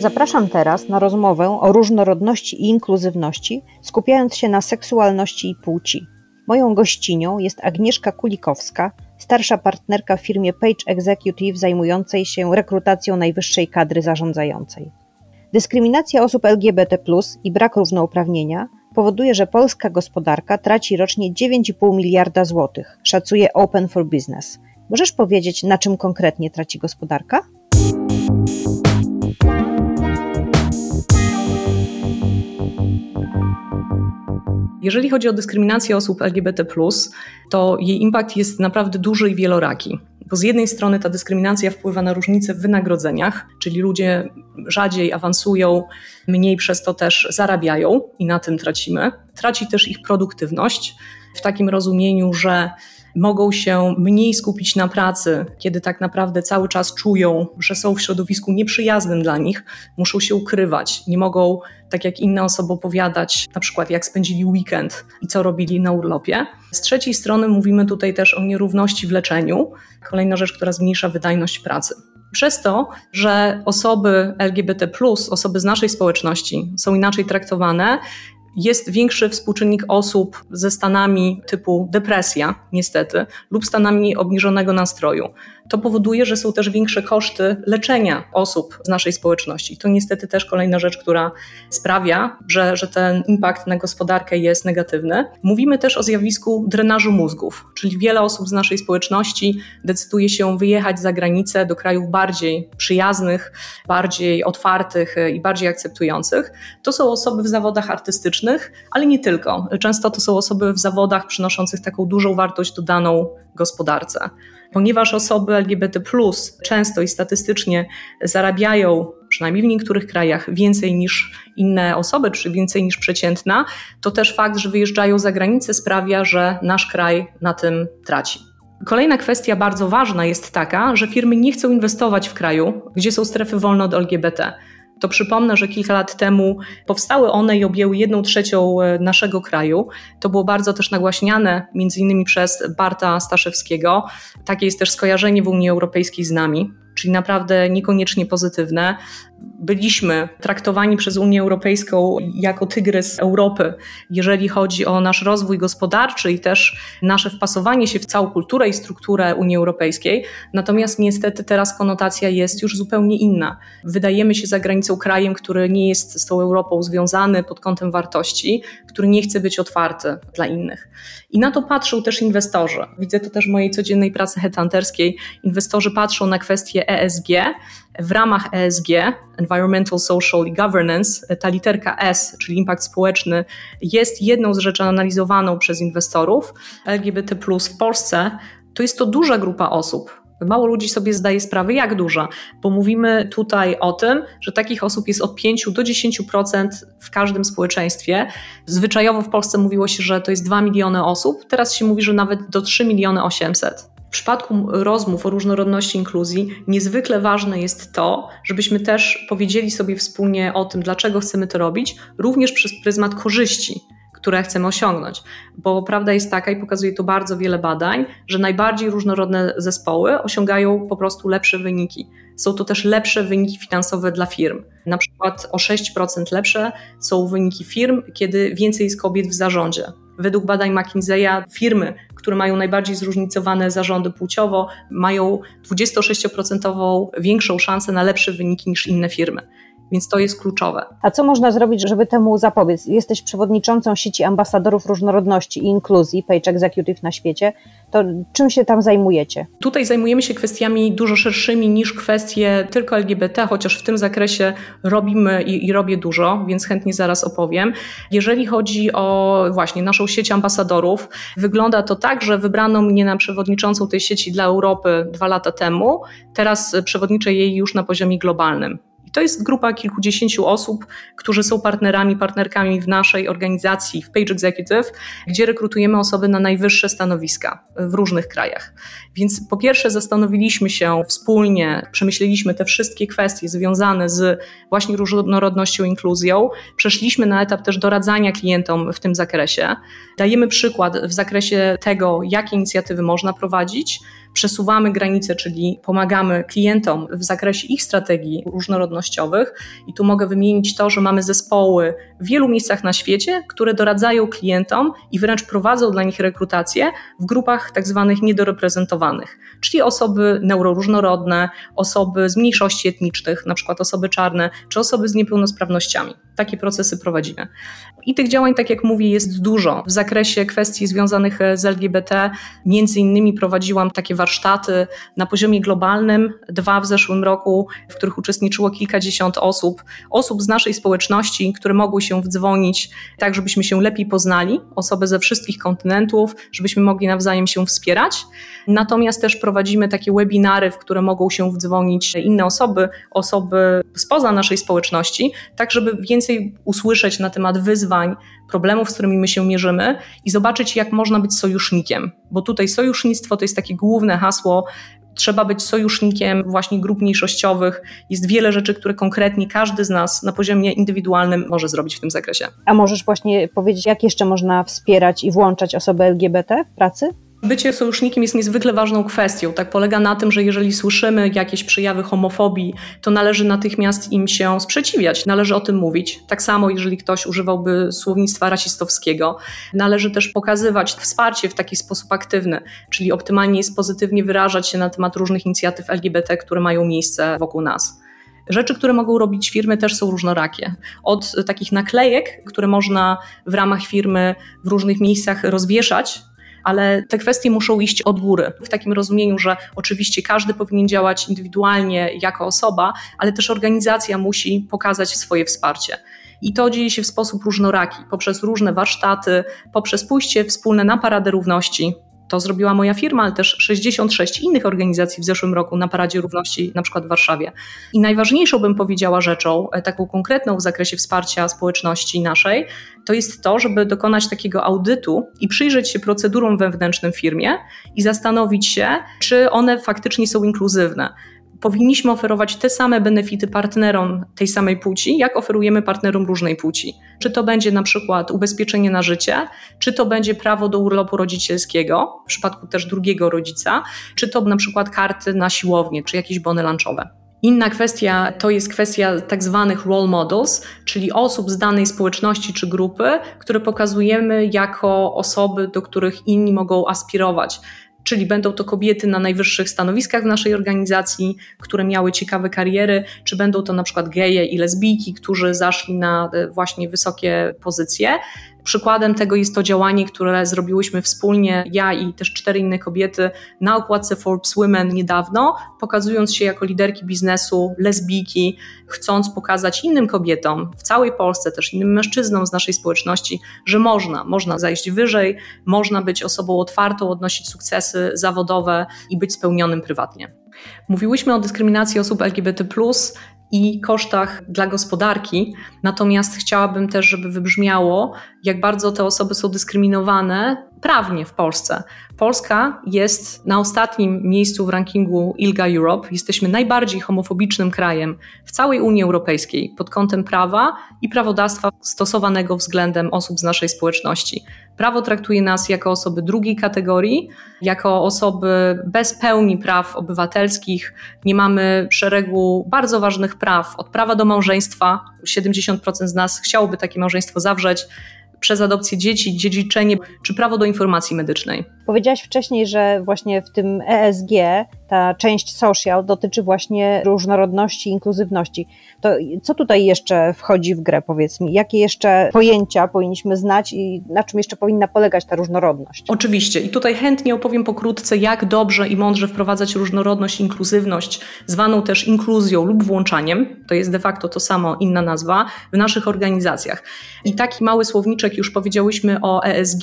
Zapraszam teraz na rozmowę o różnorodności i inkluzywności, skupiając się na seksualności i płci. Moją gościnią jest Agnieszka Kulikowska, starsza partnerka w firmie Page Executive zajmującej się rekrutacją najwyższej kadry zarządzającej. Dyskryminacja osób LGBT i brak równouprawnienia powoduje, że polska gospodarka traci rocznie 9,5 miliarda złotych, szacuje Open for Business. Możesz powiedzieć, na czym konkretnie traci gospodarka? Jeżeli chodzi o dyskryminację osób LGBT, to jej impact jest naprawdę duży i wieloraki. Bo z jednej strony ta dyskryminacja wpływa na różnice w wynagrodzeniach, czyli ludzie rzadziej awansują, mniej przez to też zarabiają i na tym tracimy. Traci też ich produktywność w takim rozumieniu, że mogą się mniej skupić na pracy, kiedy tak naprawdę cały czas czują, że są w środowisku nieprzyjaznym dla nich, muszą się ukrywać, nie mogą, tak jak inne osoby, opowiadać, na przykład jak spędzili weekend i co robili na urlopie. Z trzeciej strony mówimy tutaj też o nierówności w leczeniu, kolejna rzecz, która zmniejsza wydajność pracy. Przez to, że osoby LGBT, osoby z naszej społeczności są inaczej traktowane, jest większy współczynnik osób ze stanami typu depresja, niestety, lub stanami obniżonego nastroju. To powoduje, że są też większe koszty leczenia osób z naszej społeczności. To niestety też kolejna rzecz, która sprawia, że, że ten impact na gospodarkę jest negatywny. Mówimy też o zjawisku drenażu mózgów, czyli wiele osób z naszej społeczności decyduje się wyjechać za granicę do krajów bardziej przyjaznych, bardziej otwartych i bardziej akceptujących. To są osoby w zawodach artystycznych, ale nie tylko. Często to są osoby w zawodach przynoszących taką dużą wartość dodaną gospodarce. Ponieważ osoby LGBT często i statystycznie zarabiają, przynajmniej w niektórych krajach, więcej niż inne osoby, czy więcej niż przeciętna, to też fakt, że wyjeżdżają za granicę sprawia, że nasz kraj na tym traci. Kolejna kwestia bardzo ważna jest taka, że firmy nie chcą inwestować w kraju, gdzie są strefy wolne od LGBT to przypomnę, że kilka lat temu powstały one i objęły jedną trzecią e, naszego kraju. To było bardzo też nagłaśniane, między innymi przez Barta Staszewskiego. Takie jest też skojarzenie w Unii Europejskiej z nami czyli naprawdę niekoniecznie pozytywne. Byliśmy traktowani przez Unię Europejską jako tygrys Europy, jeżeli chodzi o nasz rozwój gospodarczy i też nasze wpasowanie się w całą kulturę i strukturę Unii Europejskiej. Natomiast niestety teraz konotacja jest już zupełnie inna. Wydajemy się za granicą krajem, który nie jest z tą Europą związany pod kątem wartości, który nie chce być otwarty dla innych. I na to patrzą też inwestorzy. Widzę to też w mojej codziennej pracy headhunterskiej. Inwestorzy patrzą na kwestie ESG. W ramach ESG, Environmental, Social i Governance, ta literka S, czyli impact społeczny, jest jedną z rzeczy analizowaną przez inwestorów. LGBT w Polsce to jest to duża grupa osób, Mało ludzi sobie zdaje sprawę, jak duża, bo mówimy tutaj o tym, że takich osób jest od 5 do 10% w każdym społeczeństwie. Zwyczajowo w Polsce mówiło się, że to jest 2 miliony osób, teraz się mówi, że nawet do 3 miliony 800. W przypadku rozmów o różnorodności inkluzji niezwykle ważne jest to, żebyśmy też powiedzieli sobie wspólnie o tym, dlaczego chcemy to robić, również przez pryzmat korzyści które chcemy osiągnąć. Bo prawda jest taka, i pokazuje to bardzo wiele badań, że najbardziej różnorodne zespoły osiągają po prostu lepsze wyniki. Są to też lepsze wyniki finansowe dla firm. Na przykład o 6% lepsze są wyniki firm, kiedy więcej jest kobiet w zarządzie. Według badań McKinsey'a firmy, które mają najbardziej zróżnicowane zarządy płciowo, mają 26% większą szansę na lepsze wyniki niż inne firmy więc to jest kluczowe. A co można zrobić, żeby temu zapobiec? Jesteś przewodniczącą sieci ambasadorów różnorodności i inkluzji, Page Executive na świecie. To czym się tam zajmujecie? Tutaj zajmujemy się kwestiami dużo szerszymi niż kwestie tylko LGBT, chociaż w tym zakresie robimy i, i robię dużo, więc chętnie zaraz opowiem. Jeżeli chodzi o właśnie naszą sieć ambasadorów, wygląda to tak, że wybrano mnie na przewodniczącą tej sieci dla Europy dwa lata temu. Teraz przewodniczę jej już na poziomie globalnym. To jest grupa kilkudziesięciu osób, którzy są partnerami, partnerkami w naszej organizacji, w Page Executive, gdzie rekrutujemy osoby na najwyższe stanowiska w różnych krajach. Więc po pierwsze zastanowiliśmy się wspólnie, przemyśleliśmy te wszystkie kwestie związane z właśnie różnorodnością, inkluzją. Przeszliśmy na etap też doradzania klientom w tym zakresie. Dajemy przykład w zakresie tego, jakie inicjatywy można prowadzić przesuwamy granice, czyli pomagamy klientom w zakresie ich strategii różnorodnościowych. I tu mogę wymienić to, że mamy zespoły w wielu miejscach na świecie, które doradzają klientom i wręcz prowadzą dla nich rekrutację w grupach tak zwanych niedoreprezentowanych, czyli osoby neuroróżnorodne, osoby z mniejszości etnicznych, na przykład osoby czarne, czy osoby z niepełnosprawnościami. Takie procesy prowadzimy. I tych działań, tak jak mówię, jest dużo. W zakresie kwestii związanych z LGBT, między innymi prowadziłam takie warsztaty na poziomie globalnym, dwa w zeszłym roku, w których uczestniczyło kilkadziesiąt osób, osób z naszej społeczności, które mogły się wdzwonić, tak żebyśmy się lepiej poznali, osoby ze wszystkich kontynentów, żebyśmy mogli nawzajem się wspierać. Natomiast też prowadzimy takie webinary, w które mogą się wdzwonić inne osoby, osoby spoza naszej społeczności, tak żeby więcej usłyszeć na temat wyzwań, problemów, z którymi my się mierzymy i zobaczyć, jak można być sojusznikiem. Bo tutaj sojusznictwo to jest takie główne hasło. Trzeba być sojusznikiem właśnie grup mniejszościowych. Jest wiele rzeczy, które konkretnie każdy z nas na poziomie indywidualnym może zrobić w tym zakresie. A możesz właśnie powiedzieć, jak jeszcze można wspierać i włączać osoby LGBT w pracy? Bycie sojusznikiem jest niezwykle ważną kwestią. Tak polega na tym, że jeżeli słyszymy jakieś przejawy homofobii, to należy natychmiast im się sprzeciwiać, należy o tym mówić. Tak samo, jeżeli ktoś używałby słownictwa rasistowskiego, należy też pokazywać wsparcie w taki sposób aktywny, czyli optymalnie jest pozytywnie wyrażać się na temat różnych inicjatyw LGBT, które mają miejsce wokół nas. Rzeczy, które mogą robić firmy, też są różnorakie. Od takich naklejek, które można w ramach firmy w różnych miejscach rozwieszać, ale te kwestie muszą iść od góry. W takim rozumieniu, że oczywiście każdy powinien działać indywidualnie jako osoba, ale też organizacja musi pokazać swoje wsparcie. I to dzieje się w sposób różnoraki, poprzez różne warsztaty, poprzez pójście wspólne na Paradę Równości, to zrobiła moja firma, ale też 66 innych organizacji w zeszłym roku na Paradzie Równości, na przykład w Warszawie. I najważniejszą bym powiedziała rzeczą, e, taką konkretną w zakresie wsparcia społeczności naszej, to jest to, żeby dokonać takiego audytu i przyjrzeć się procedurom wewnętrznym w firmie i zastanowić się, czy one faktycznie są inkluzywne powinniśmy oferować te same benefity partnerom tej samej płci, jak oferujemy partnerom różnej płci. Czy to będzie na przykład ubezpieczenie na życie, czy to będzie prawo do urlopu rodzicielskiego, w przypadku też drugiego rodzica, czy to na przykład karty na siłownię, czy jakieś bony lunchowe. Inna kwestia to jest kwestia tak zwanych role models, czyli osób z danej społeczności czy grupy, które pokazujemy jako osoby, do których inni mogą aspirować czyli będą to kobiety na najwyższych stanowiskach w naszej organizacji, które miały ciekawe kariery, czy będą to na przykład geje i lesbijki, którzy zaszli na e, właśnie wysokie pozycje. Przykładem tego jest to działanie, które zrobiłyśmy wspólnie, ja i też cztery inne kobiety, na okładce Forbes Women niedawno, pokazując się jako liderki biznesu, lesbijki, chcąc pokazać innym kobietom w całej Polsce, też innym mężczyznom z naszej społeczności, że można, można zajść wyżej, można być osobą otwartą, odnosić sukcesy zawodowe i być spełnionym prywatnie. Mówiłyśmy o dyskryminacji osób LGBT, i kosztach dla gospodarki. Natomiast chciałabym też, żeby wybrzmiało, jak bardzo te osoby są dyskryminowane prawnie w Polsce. Polska jest na ostatnim miejscu w rankingu ILGA Europe. Jesteśmy najbardziej homofobicznym krajem w całej Unii Europejskiej pod kątem prawa i prawodawstwa stosowanego względem osób z naszej społeczności. Prawo traktuje nas jako osoby drugiej kategorii, jako osoby bez pełni praw obywatelskich. Nie mamy szeregu bardzo ważnych praw, od prawa do małżeństwa. 70% z nas chciałoby takie małżeństwo zawrzeć przez adopcję dzieci, dziedziczenie czy prawo do informacji medycznej. Powiedziałaś wcześniej, że właśnie w tym ESG ta część social dotyczy właśnie różnorodności, inkluzywności. To co tutaj jeszcze wchodzi w grę, powiedz mi? Jakie jeszcze pojęcia powinniśmy znać i na czym jeszcze powinna polegać ta różnorodność? Oczywiście. I tutaj chętnie opowiem pokrótce, jak dobrze i mądrze wprowadzać różnorodność, inkluzywność, zwaną też inkluzją lub włączaniem. To jest de facto to samo, inna nazwa, w naszych organizacjach. I taki mały słowniczek już powiedziałyśmy o ESG.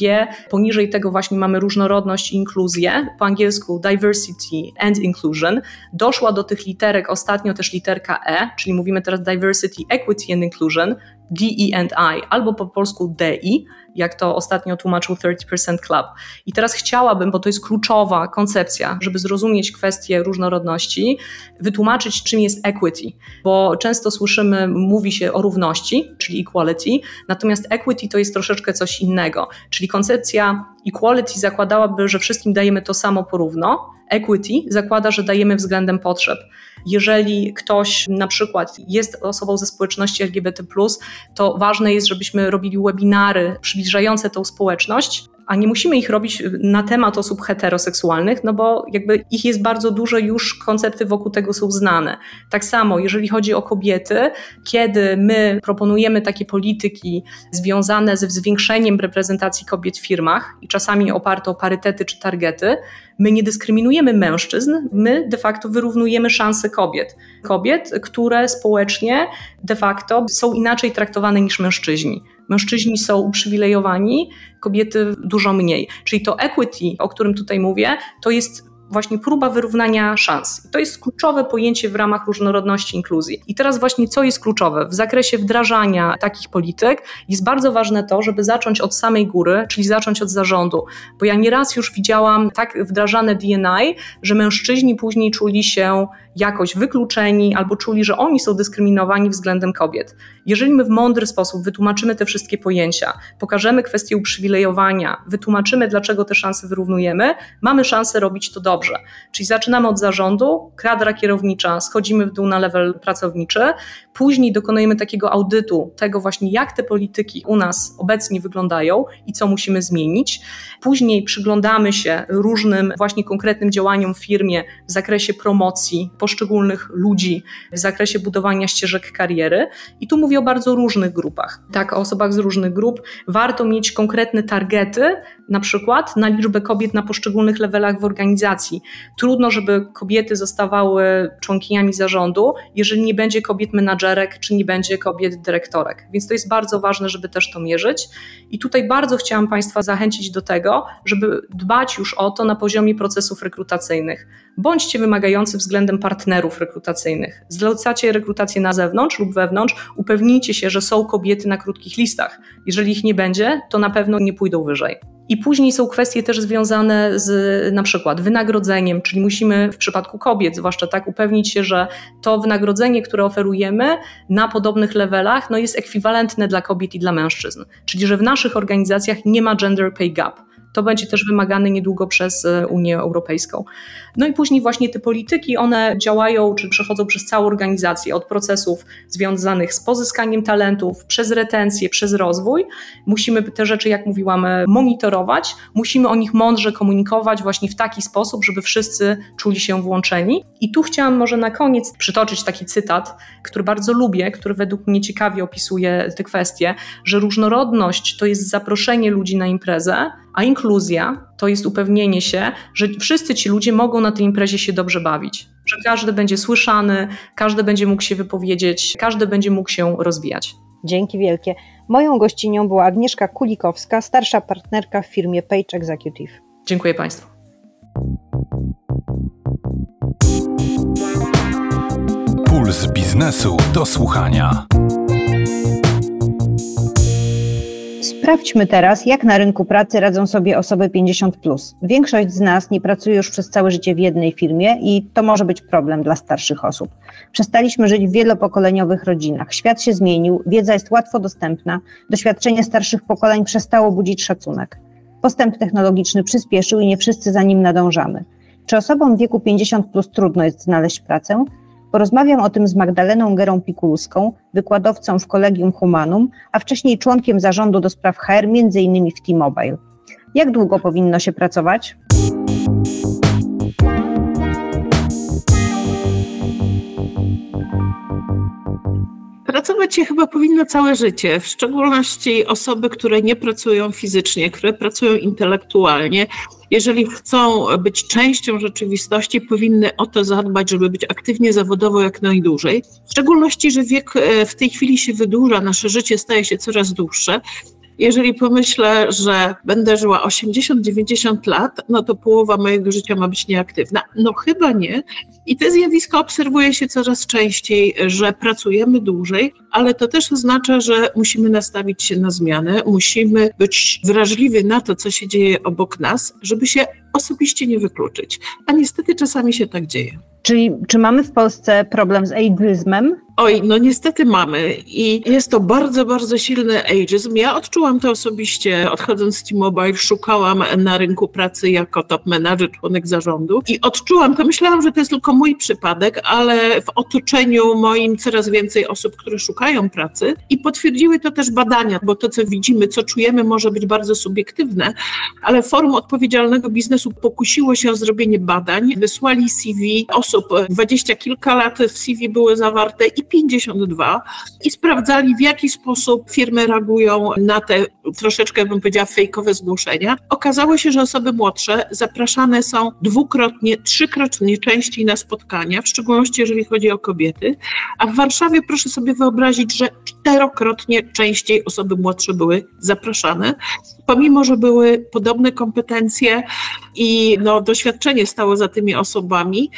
Poniżej tego właśnie mamy różnorodność i inkluzję. Po angielsku diversity and inclusion. Doszła do tych literek ostatnio też literka E, czyli mówimy teraz diversity, equity and inclusion, DE&I, albo po polsku DI, jak to ostatnio tłumaczył 30% Club. I teraz chciałabym, bo to jest kluczowa koncepcja, żeby zrozumieć kwestię różnorodności, wytłumaczyć, czym jest equity, bo często słyszymy, mówi się o równości, czyli equality, natomiast equity to jest troszeczkę coś innego, czyli koncepcja equality zakładałaby, że wszystkim dajemy to samo porówno, equity zakłada, że dajemy względem potrzeb. Jeżeli ktoś na przykład jest osobą ze społeczności LGBT, to ważne jest, żebyśmy robili webinary przybliżające tą społeczność, a nie musimy ich robić na temat osób heteroseksualnych, no bo jakby ich jest bardzo dużo, już koncepty wokół tego są znane. Tak samo, jeżeli chodzi o kobiety, kiedy my proponujemy takie polityki związane ze zwiększeniem reprezentacji kobiet w firmach i czasami oparte o parytety czy targety, my nie dyskryminujemy mężczyzn, my de facto wyrównujemy szanse kobiet. Kobiet, które społecznie de facto są inaczej traktowane niż mężczyźni. Mężczyźni są uprzywilejowani, kobiety dużo mniej. Czyli to equity, o którym tutaj mówię, to jest właśnie próba wyrównania szans. I to jest kluczowe pojęcie w ramach różnorodności inkluzji. I teraz właśnie co jest kluczowe? W zakresie wdrażania takich polityk jest bardzo ważne to, żeby zacząć od samej góry, czyli zacząć od zarządu. Bo ja nieraz już widziałam tak wdrażane DNI, że mężczyźni później czuli się jakoś wykluczeni albo czuli, że oni są dyskryminowani względem kobiet. Jeżeli my w mądry sposób wytłumaczymy te wszystkie pojęcia, pokażemy kwestię uprzywilejowania, wytłumaczymy, dlaczego te szanse wyrównujemy, mamy szansę robić to dobrze. Czyli zaczynamy od zarządu, kadra kierownicza, schodzimy w dół na level pracowniczy, później dokonujemy takiego audytu tego właśnie, jak te polityki u nas obecnie wyglądają i co musimy zmienić. Później przyglądamy się różnym właśnie konkretnym działaniom w firmie w zakresie promocji poszczególnych ludzi, w zakresie budowania ścieżek kariery. I tu mówię o bardzo różnych grupach. Tak, o osobach z różnych grup. Warto mieć konkretne targety, na przykład na liczbę kobiet na poszczególnych levelach w organizacji. Trudno, żeby kobiety zostawały członkiniami zarządu, jeżeli nie będzie kobiet menadżerek, czy nie będzie kobiet dyrektorek. Więc to jest bardzo ważne, żeby też to mierzyć. I tutaj bardzo chciałam Państwa zachęcić do tego, żeby dbać już o to na poziomie procesów rekrutacyjnych. Bądźcie wymagający względem partnerów rekrutacyjnych. Zlecacie rekrutację na zewnątrz lub wewnątrz, upewnijcie się, że są kobiety na krótkich listach. Jeżeli ich nie będzie, to na pewno nie pójdą wyżej. I później są kwestie też związane z na przykład wynagrodzeniem, czyli musimy w przypadku kobiet, zwłaszcza tak, upewnić się, że to wynagrodzenie, które oferujemy na podobnych levelach, no jest ekwiwalentne dla kobiet i dla mężczyzn. Czyli że w naszych organizacjach nie ma gender pay gap. To będzie też wymagane niedługo przez e, Unię Europejską. No i później właśnie te polityki, one działają, czy przechodzą przez całą organizację, od procesów związanych z pozyskaniem talentów, przez retencję, przez rozwój. Musimy te rzeczy, jak mówiłam, e, monitorować, musimy o nich mądrze komunikować właśnie w taki sposób, żeby wszyscy czuli się włączeni. I tu chciałam może na koniec przytoczyć taki cytat, który bardzo lubię, który według mnie ciekawie opisuje te kwestie, że różnorodność to jest zaproszenie ludzi na imprezę, a inkluzja to jest upewnienie się, że wszyscy ci ludzie mogą na tej imprezie się dobrze bawić, że każdy będzie słyszany, każdy będzie mógł się wypowiedzieć, każdy będzie mógł się rozwijać. Dzięki wielkie. Moją gościnią była Agnieszka Kulikowska, starsza partnerka w firmie Page Executive. Dziękuję Państwu. Puls biznesu do słuchania. Sprawdźmy teraz, jak na rynku pracy radzą sobie osoby 50. Większość z nas nie pracuje już przez całe życie w jednej firmie i to może być problem dla starszych osób. Przestaliśmy żyć w wielopokoleniowych rodzinach. Świat się zmienił, wiedza jest łatwo dostępna, doświadczenie starszych pokoleń przestało budzić szacunek. Postęp technologiczny przyspieszył i nie wszyscy za nim nadążamy. Czy osobom w wieku 50 plus trudno jest znaleźć pracę? Porozmawiam o tym z Magdaleną Gerą-Pikulską, wykładowcą w Kolegium Humanum, a wcześniej członkiem zarządu do spraw HR, m.in. w T-Mobile. Jak długo powinno się pracować? Pracować się chyba powinno całe życie, w szczególności osoby, które nie pracują fizycznie, które pracują intelektualnie. Jeżeli chcą być częścią rzeczywistości, powinny o to zadbać, żeby być aktywnie zawodowo jak najdłużej. W szczególności, że wiek e, w tej chwili się wydłuża, nasze życie staje się coraz dłuższe. Jeżeli pomyślę, że będę żyła 80-90 lat, no to połowa mojego życia ma być nieaktywna. No chyba nie. I te zjawisko obserwuje się coraz częściej, że pracujemy dłużej, ale to też oznacza, że musimy nastawić się na zmianę, musimy być wrażliwi na to, co się dzieje obok nas, żeby się osobiście nie wykluczyć. A niestety czasami się tak dzieje. Czyli czy mamy w Polsce problem z ageizmem? Oj, no niestety mamy i jest to bardzo, bardzo silny ageism. Ja odczułam to osobiście, odchodząc z T-Mobile, szukałam na rynku pracy jako top manager, członek zarządu i odczułam to, myślałam, że to jest tylko mój przypadek, ale w otoczeniu moim coraz więcej osób, które szukają pracy i potwierdziły to też badania, bo to, co widzimy, co czujemy, może być bardzo subiektywne, ale Forum Odpowiedzialnego Biznesu pokusiło się o zrobienie badań, wysłali CV osób, dwadzieścia kilka lat w CV były zawarte i 52 i sprawdzali, w jaki sposób firmy reagują na te troszeczkę, bym powiedziała, fejkowe zgłoszenia. Okazało się, że osoby młodsze zapraszane są dwukrotnie, trzykrotnie częściej na spotkania, w szczególności jeżeli chodzi o kobiety, a w Warszawie proszę sobie wyobrazić, że czterokrotnie częściej osoby młodsze były zapraszane, pomimo, że były podobne kompetencje i no, doświadczenie stało za tymi osobami,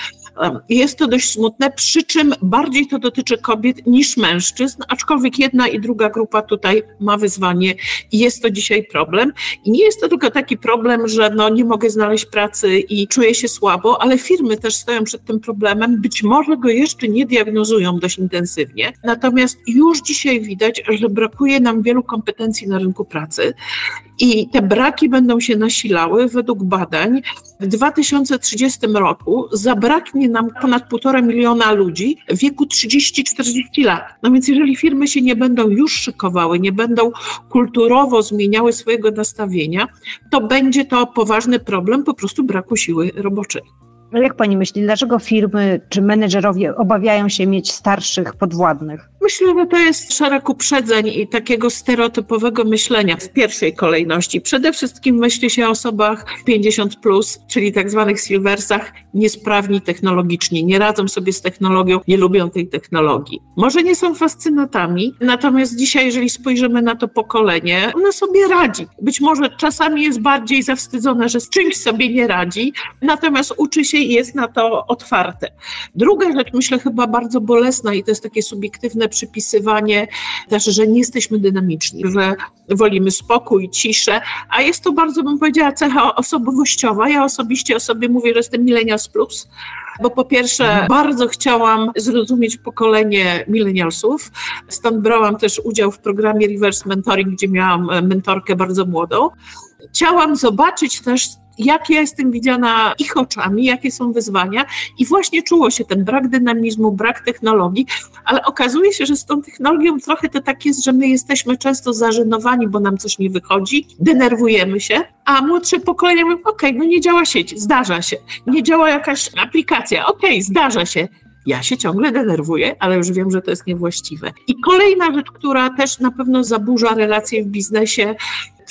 jest to dość smutne, przy czym bardziej to dotyczy kobiet niż mężczyzn, aczkolwiek jedna i druga grupa tutaj ma wyzwanie i jest to dzisiaj problem. I nie jest to tylko taki problem, że no nie mogę znaleźć pracy i czuję się słabo, ale firmy też stoją przed tym problemem. Być może go jeszcze nie diagnozują dość intensywnie, natomiast już dzisiaj widać, że brakuje nam wielu kompetencji na rynku pracy i te braki będą się nasilały według badań. W 2030 roku zabraknie nam ponad półtora miliona ludzi w wieku 30-40 lat. No więc jeżeli firmy się nie będą już szykowały, nie będą kulturowo zmieniały swojego nastawienia, to będzie to poważny problem po prostu braku siły roboczej. Jak pani myśli, dlaczego firmy czy menedżerowie obawiają się mieć starszych podwładnych? Myślę, że to jest szereg uprzedzeń i takiego stereotypowego myślenia w pierwszej kolejności. Przede wszystkim myśli się o osobach 50, plus, czyli tak zwanych silversach, niesprawni technologicznie, nie radzą sobie z technologią, nie lubią tej technologii. Może nie są fascynatami, natomiast dzisiaj, jeżeli spojrzymy na to pokolenie, ono sobie radzi. Być może czasami jest bardziej zawstydzone, że z czymś sobie nie radzi, natomiast uczy się i jest na to otwarte. Druga rzecz, myślę, chyba bardzo bolesna i to jest takie subiektywne przypisywanie też, że nie jesteśmy dynamiczni, że wolimy spokój, ciszę, a jest to bardzo, bym powiedziała, cecha osobowościowa. Ja osobiście o sobie mówię, że jestem millennials plus, bo po pierwsze mhm. bardzo chciałam zrozumieć pokolenie millennialsów, stąd brałam też udział w programie Reverse Mentoring, gdzie miałam mentorkę bardzo młodą. Chciałam zobaczyć też jak ja jestem widziana ich oczami, jakie są wyzwania. I właśnie czuło się ten brak dynamizmu, brak technologii, ale okazuje się, że z tą technologią trochę to tak jest, że my jesteśmy często zażenowani, bo nam coś nie wychodzi, denerwujemy się, a młodsze pokolenia mówią, okej, no nie działa sieć, zdarza się, nie działa jakaś aplikacja, okej, zdarza się, ja się ciągle denerwuję, ale już wiem, że to jest niewłaściwe. I kolejna rzecz, która też na pewno zaburza relacje w biznesie,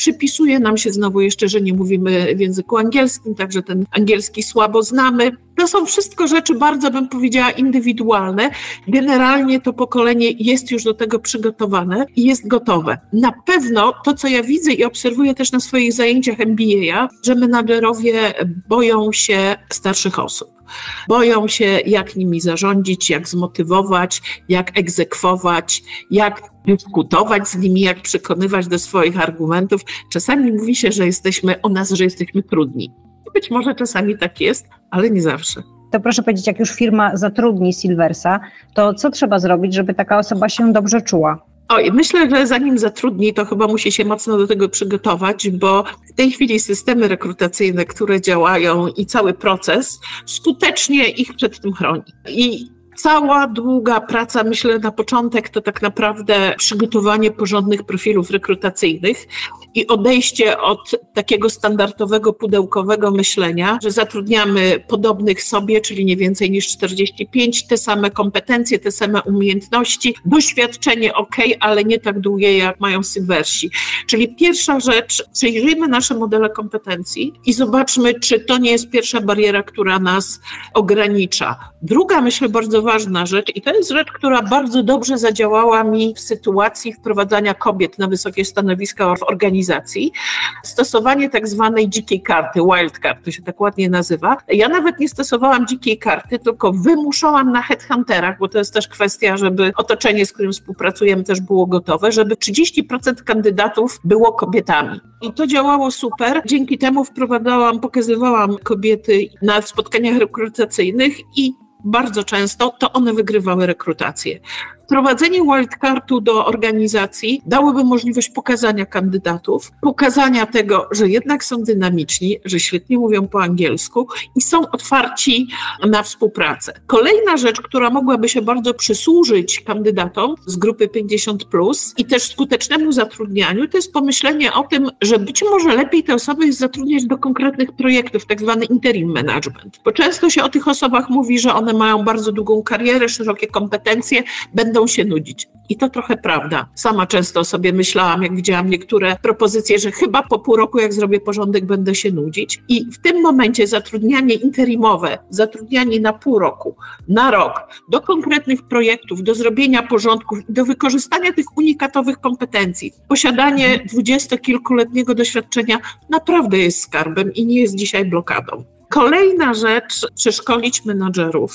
Przypisuje nam się znowu jeszcze, że nie mówimy w języku angielskim, także ten angielski słabo znamy. To są wszystko rzeczy bardzo, bym powiedziała, indywidualne. Generalnie to pokolenie jest już do tego przygotowane i jest gotowe. Na pewno to, co ja widzę i obserwuję też na swoich zajęciach MBA, że menadżerowie boją się starszych osób. Boją się, jak nimi zarządzić, jak zmotywować, jak egzekwować, jak dyskutować z nimi, jak przekonywać do swoich argumentów. Czasami mówi się, że jesteśmy o nas, że jesteśmy trudni. Być może czasami tak jest, ale nie zawsze. To proszę powiedzieć, jak już firma zatrudni Silversa, to co trzeba zrobić, żeby taka osoba się dobrze czuła? Oj, myślę, że zanim zatrudni, to chyba musi się mocno do tego przygotować, bo w tej chwili systemy rekrutacyjne, które działają i cały proces skutecznie ich przed tym chroni. I cała długa praca, myślę, na początek to tak naprawdę przygotowanie porządnych profilów rekrutacyjnych i odejście od takiego standardowego pudełkowego myślenia, że zatrudniamy podobnych sobie, czyli nie więcej niż 45, te same kompetencje, te same umiejętności, doświadczenie ok, ale nie tak długie jak mają Silversi. Czyli pierwsza rzecz, przejrzyjmy nasze modele kompetencji i zobaczmy, czy to nie jest pierwsza bariera, która nas ogranicza. Druga, myślę, bardzo ważna rzecz, i to jest rzecz, która bardzo dobrze zadziałała mi w sytuacji wprowadzania kobiet na wysokie stanowiska w organizacji, stosowanie tak zwanej dzikiej karty, wild card, to się tak ładnie nazywa. Ja nawet nie stosowałam dzikiej karty, tylko wymuszałam na headhunterach, bo to jest też kwestia, żeby otoczenie, z którym współpracujemy, też było gotowe, żeby 30% kandydatów było kobietami. I to działało super. Dzięki temu wprowadzałam, pokazywałam kobiety na spotkaniach rekrutacyjnych i bardzo często to one wygrywały rekrutację. Wprowadzenie wildcardu do organizacji dałoby możliwość pokazania kandydatów, pokazania tego, że jednak są dynamiczni, że świetnie mówią po angielsku i są otwarci na współpracę. Kolejna rzecz, która mogłaby się bardzo przysłużyć kandydatom z grupy 50 plus i też skutecznemu zatrudnianiu, to jest pomyślenie o tym, że być może lepiej te osoby zatrudniać do konkretnych projektów, tak zwany interim management. Bo często się o tych osobach mówi, że one mają bardzo długą karierę, szerokie kompetencje, będą się nudzić. I to trochę prawda. Sama często sobie myślałam, jak widziałam niektóre propozycje, że chyba po pół roku, jak zrobię porządek, będę się nudzić. I w tym momencie zatrudnianie interimowe, zatrudnianie na pół roku, na rok, do konkretnych projektów, do zrobienia porządków do wykorzystania tych unikatowych kompetencji, posiadanie dwudziestokilkuletniego doświadczenia naprawdę jest skarbem i nie jest dzisiaj blokadą. Kolejna rzecz, przeszkolić menadżerów.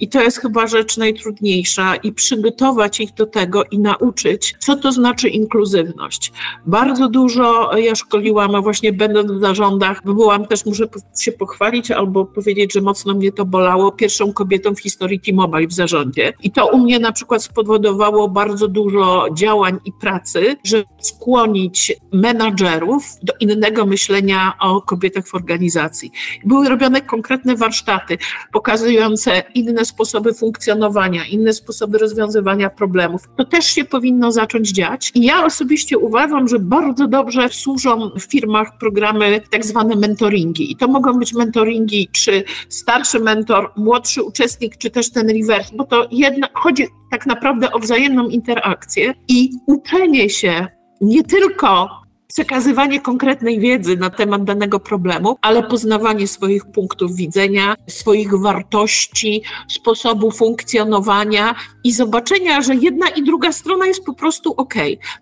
I to jest chyba rzecz najtrudniejsza i przygotować ich do tego i nauczyć, co to znaczy inkluzywność. Bardzo dużo ja szkoliłam, a właśnie będąc w zarządach, byłam też, muszę się pochwalić albo powiedzieć, że mocno mnie to bolało, pierwszą kobietą w historii T-Mobile w zarządzie. I to u mnie na przykład spowodowało bardzo dużo działań i pracy, żeby skłonić menadżerów do innego myślenia o kobietach w organizacji. Były robione konkretne warsztaty pokazujące inne sposoby funkcjonowania, inne sposoby rozwiązywania problemów. To też się powinno zacząć dziać. I ja osobiście uważam, że bardzo dobrze służą w firmach programy tak zwane mentoringi. I to mogą być mentoringi, czy starszy mentor, młodszy uczestnik, czy też ten reverse, bo to jedna, chodzi tak naprawdę o wzajemną interakcję i uczenie się nie tylko przekazywanie konkretnej wiedzy na temat danego problemu, ale poznawanie swoich punktów widzenia, swoich wartości, sposobu funkcjonowania i zobaczenia, że jedna i druga strona jest po prostu ok.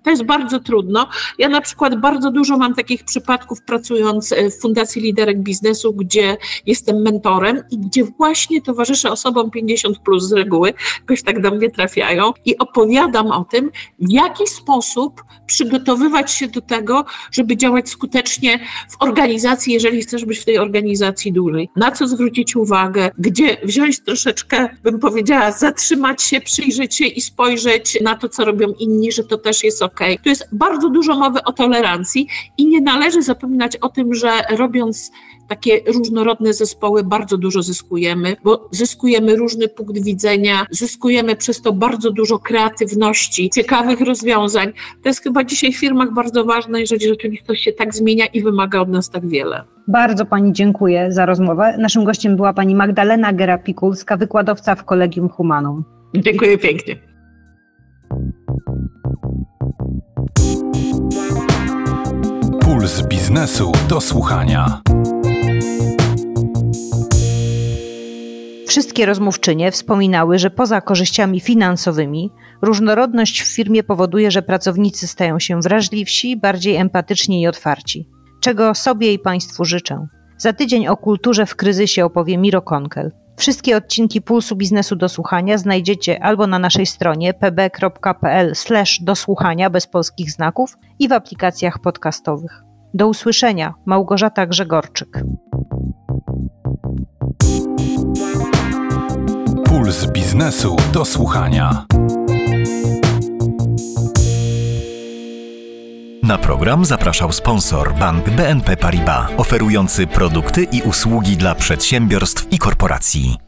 To jest bardzo trudno. Ja na przykład bardzo dużo mam takich przypadków pracując w Fundacji Liderek Biznesu, gdzie jestem mentorem i gdzie właśnie towarzyszę osobom 50 plus z reguły, jakoś tak do mnie trafiają i opowiadam o tym, w jaki sposób przygotowywać się do tego, żeby działać skutecznie w organizacji, jeżeli chcesz być w tej organizacji dłużej. Na co zwrócić uwagę, gdzie wziąć troszeczkę, bym powiedziała, zatrzymać się, przyjrzeć się i spojrzeć na to, co robią inni, że to też jest ok. Tu jest bardzo dużo mowy o tolerancji i nie należy zapominać o tym, że robiąc takie różnorodne zespoły bardzo dużo zyskujemy, bo zyskujemy różny punkt widzenia, zyskujemy przez to bardzo dużo kreatywności, ciekawych rozwiązań. To jest chyba dzisiaj w firmach bardzo ważne, jeżeli rzeczywistość się tak zmienia i wymaga od nas tak wiele. Bardzo Pani dziękuję za rozmowę. Naszym gościem była Pani Magdalena Gerapikulska, wykładowca w Kolegium Humanum. Dziękuję pięknie. Puls biznesu do słuchania. Wszystkie rozmówczynie wspominały, że poza korzyściami finansowymi, różnorodność w firmie powoduje, że pracownicy stają się wrażliwsi, bardziej empatyczni i otwarci. Czego sobie i Państwu życzę. Za tydzień o kulturze w kryzysie opowie Miro Konkel. Wszystkie odcinki Pulsu Biznesu do słuchania znajdziecie albo na naszej stronie pb.pl do słuchania bez polskich znaków i w aplikacjach podcastowych. Do usłyszenia. Małgorzata Grzegorczyk. Puls biznesu do słuchania. Na program zapraszał sponsor bank BNP Paribas, oferujący produkty i usługi dla przedsiębiorstw i korporacji.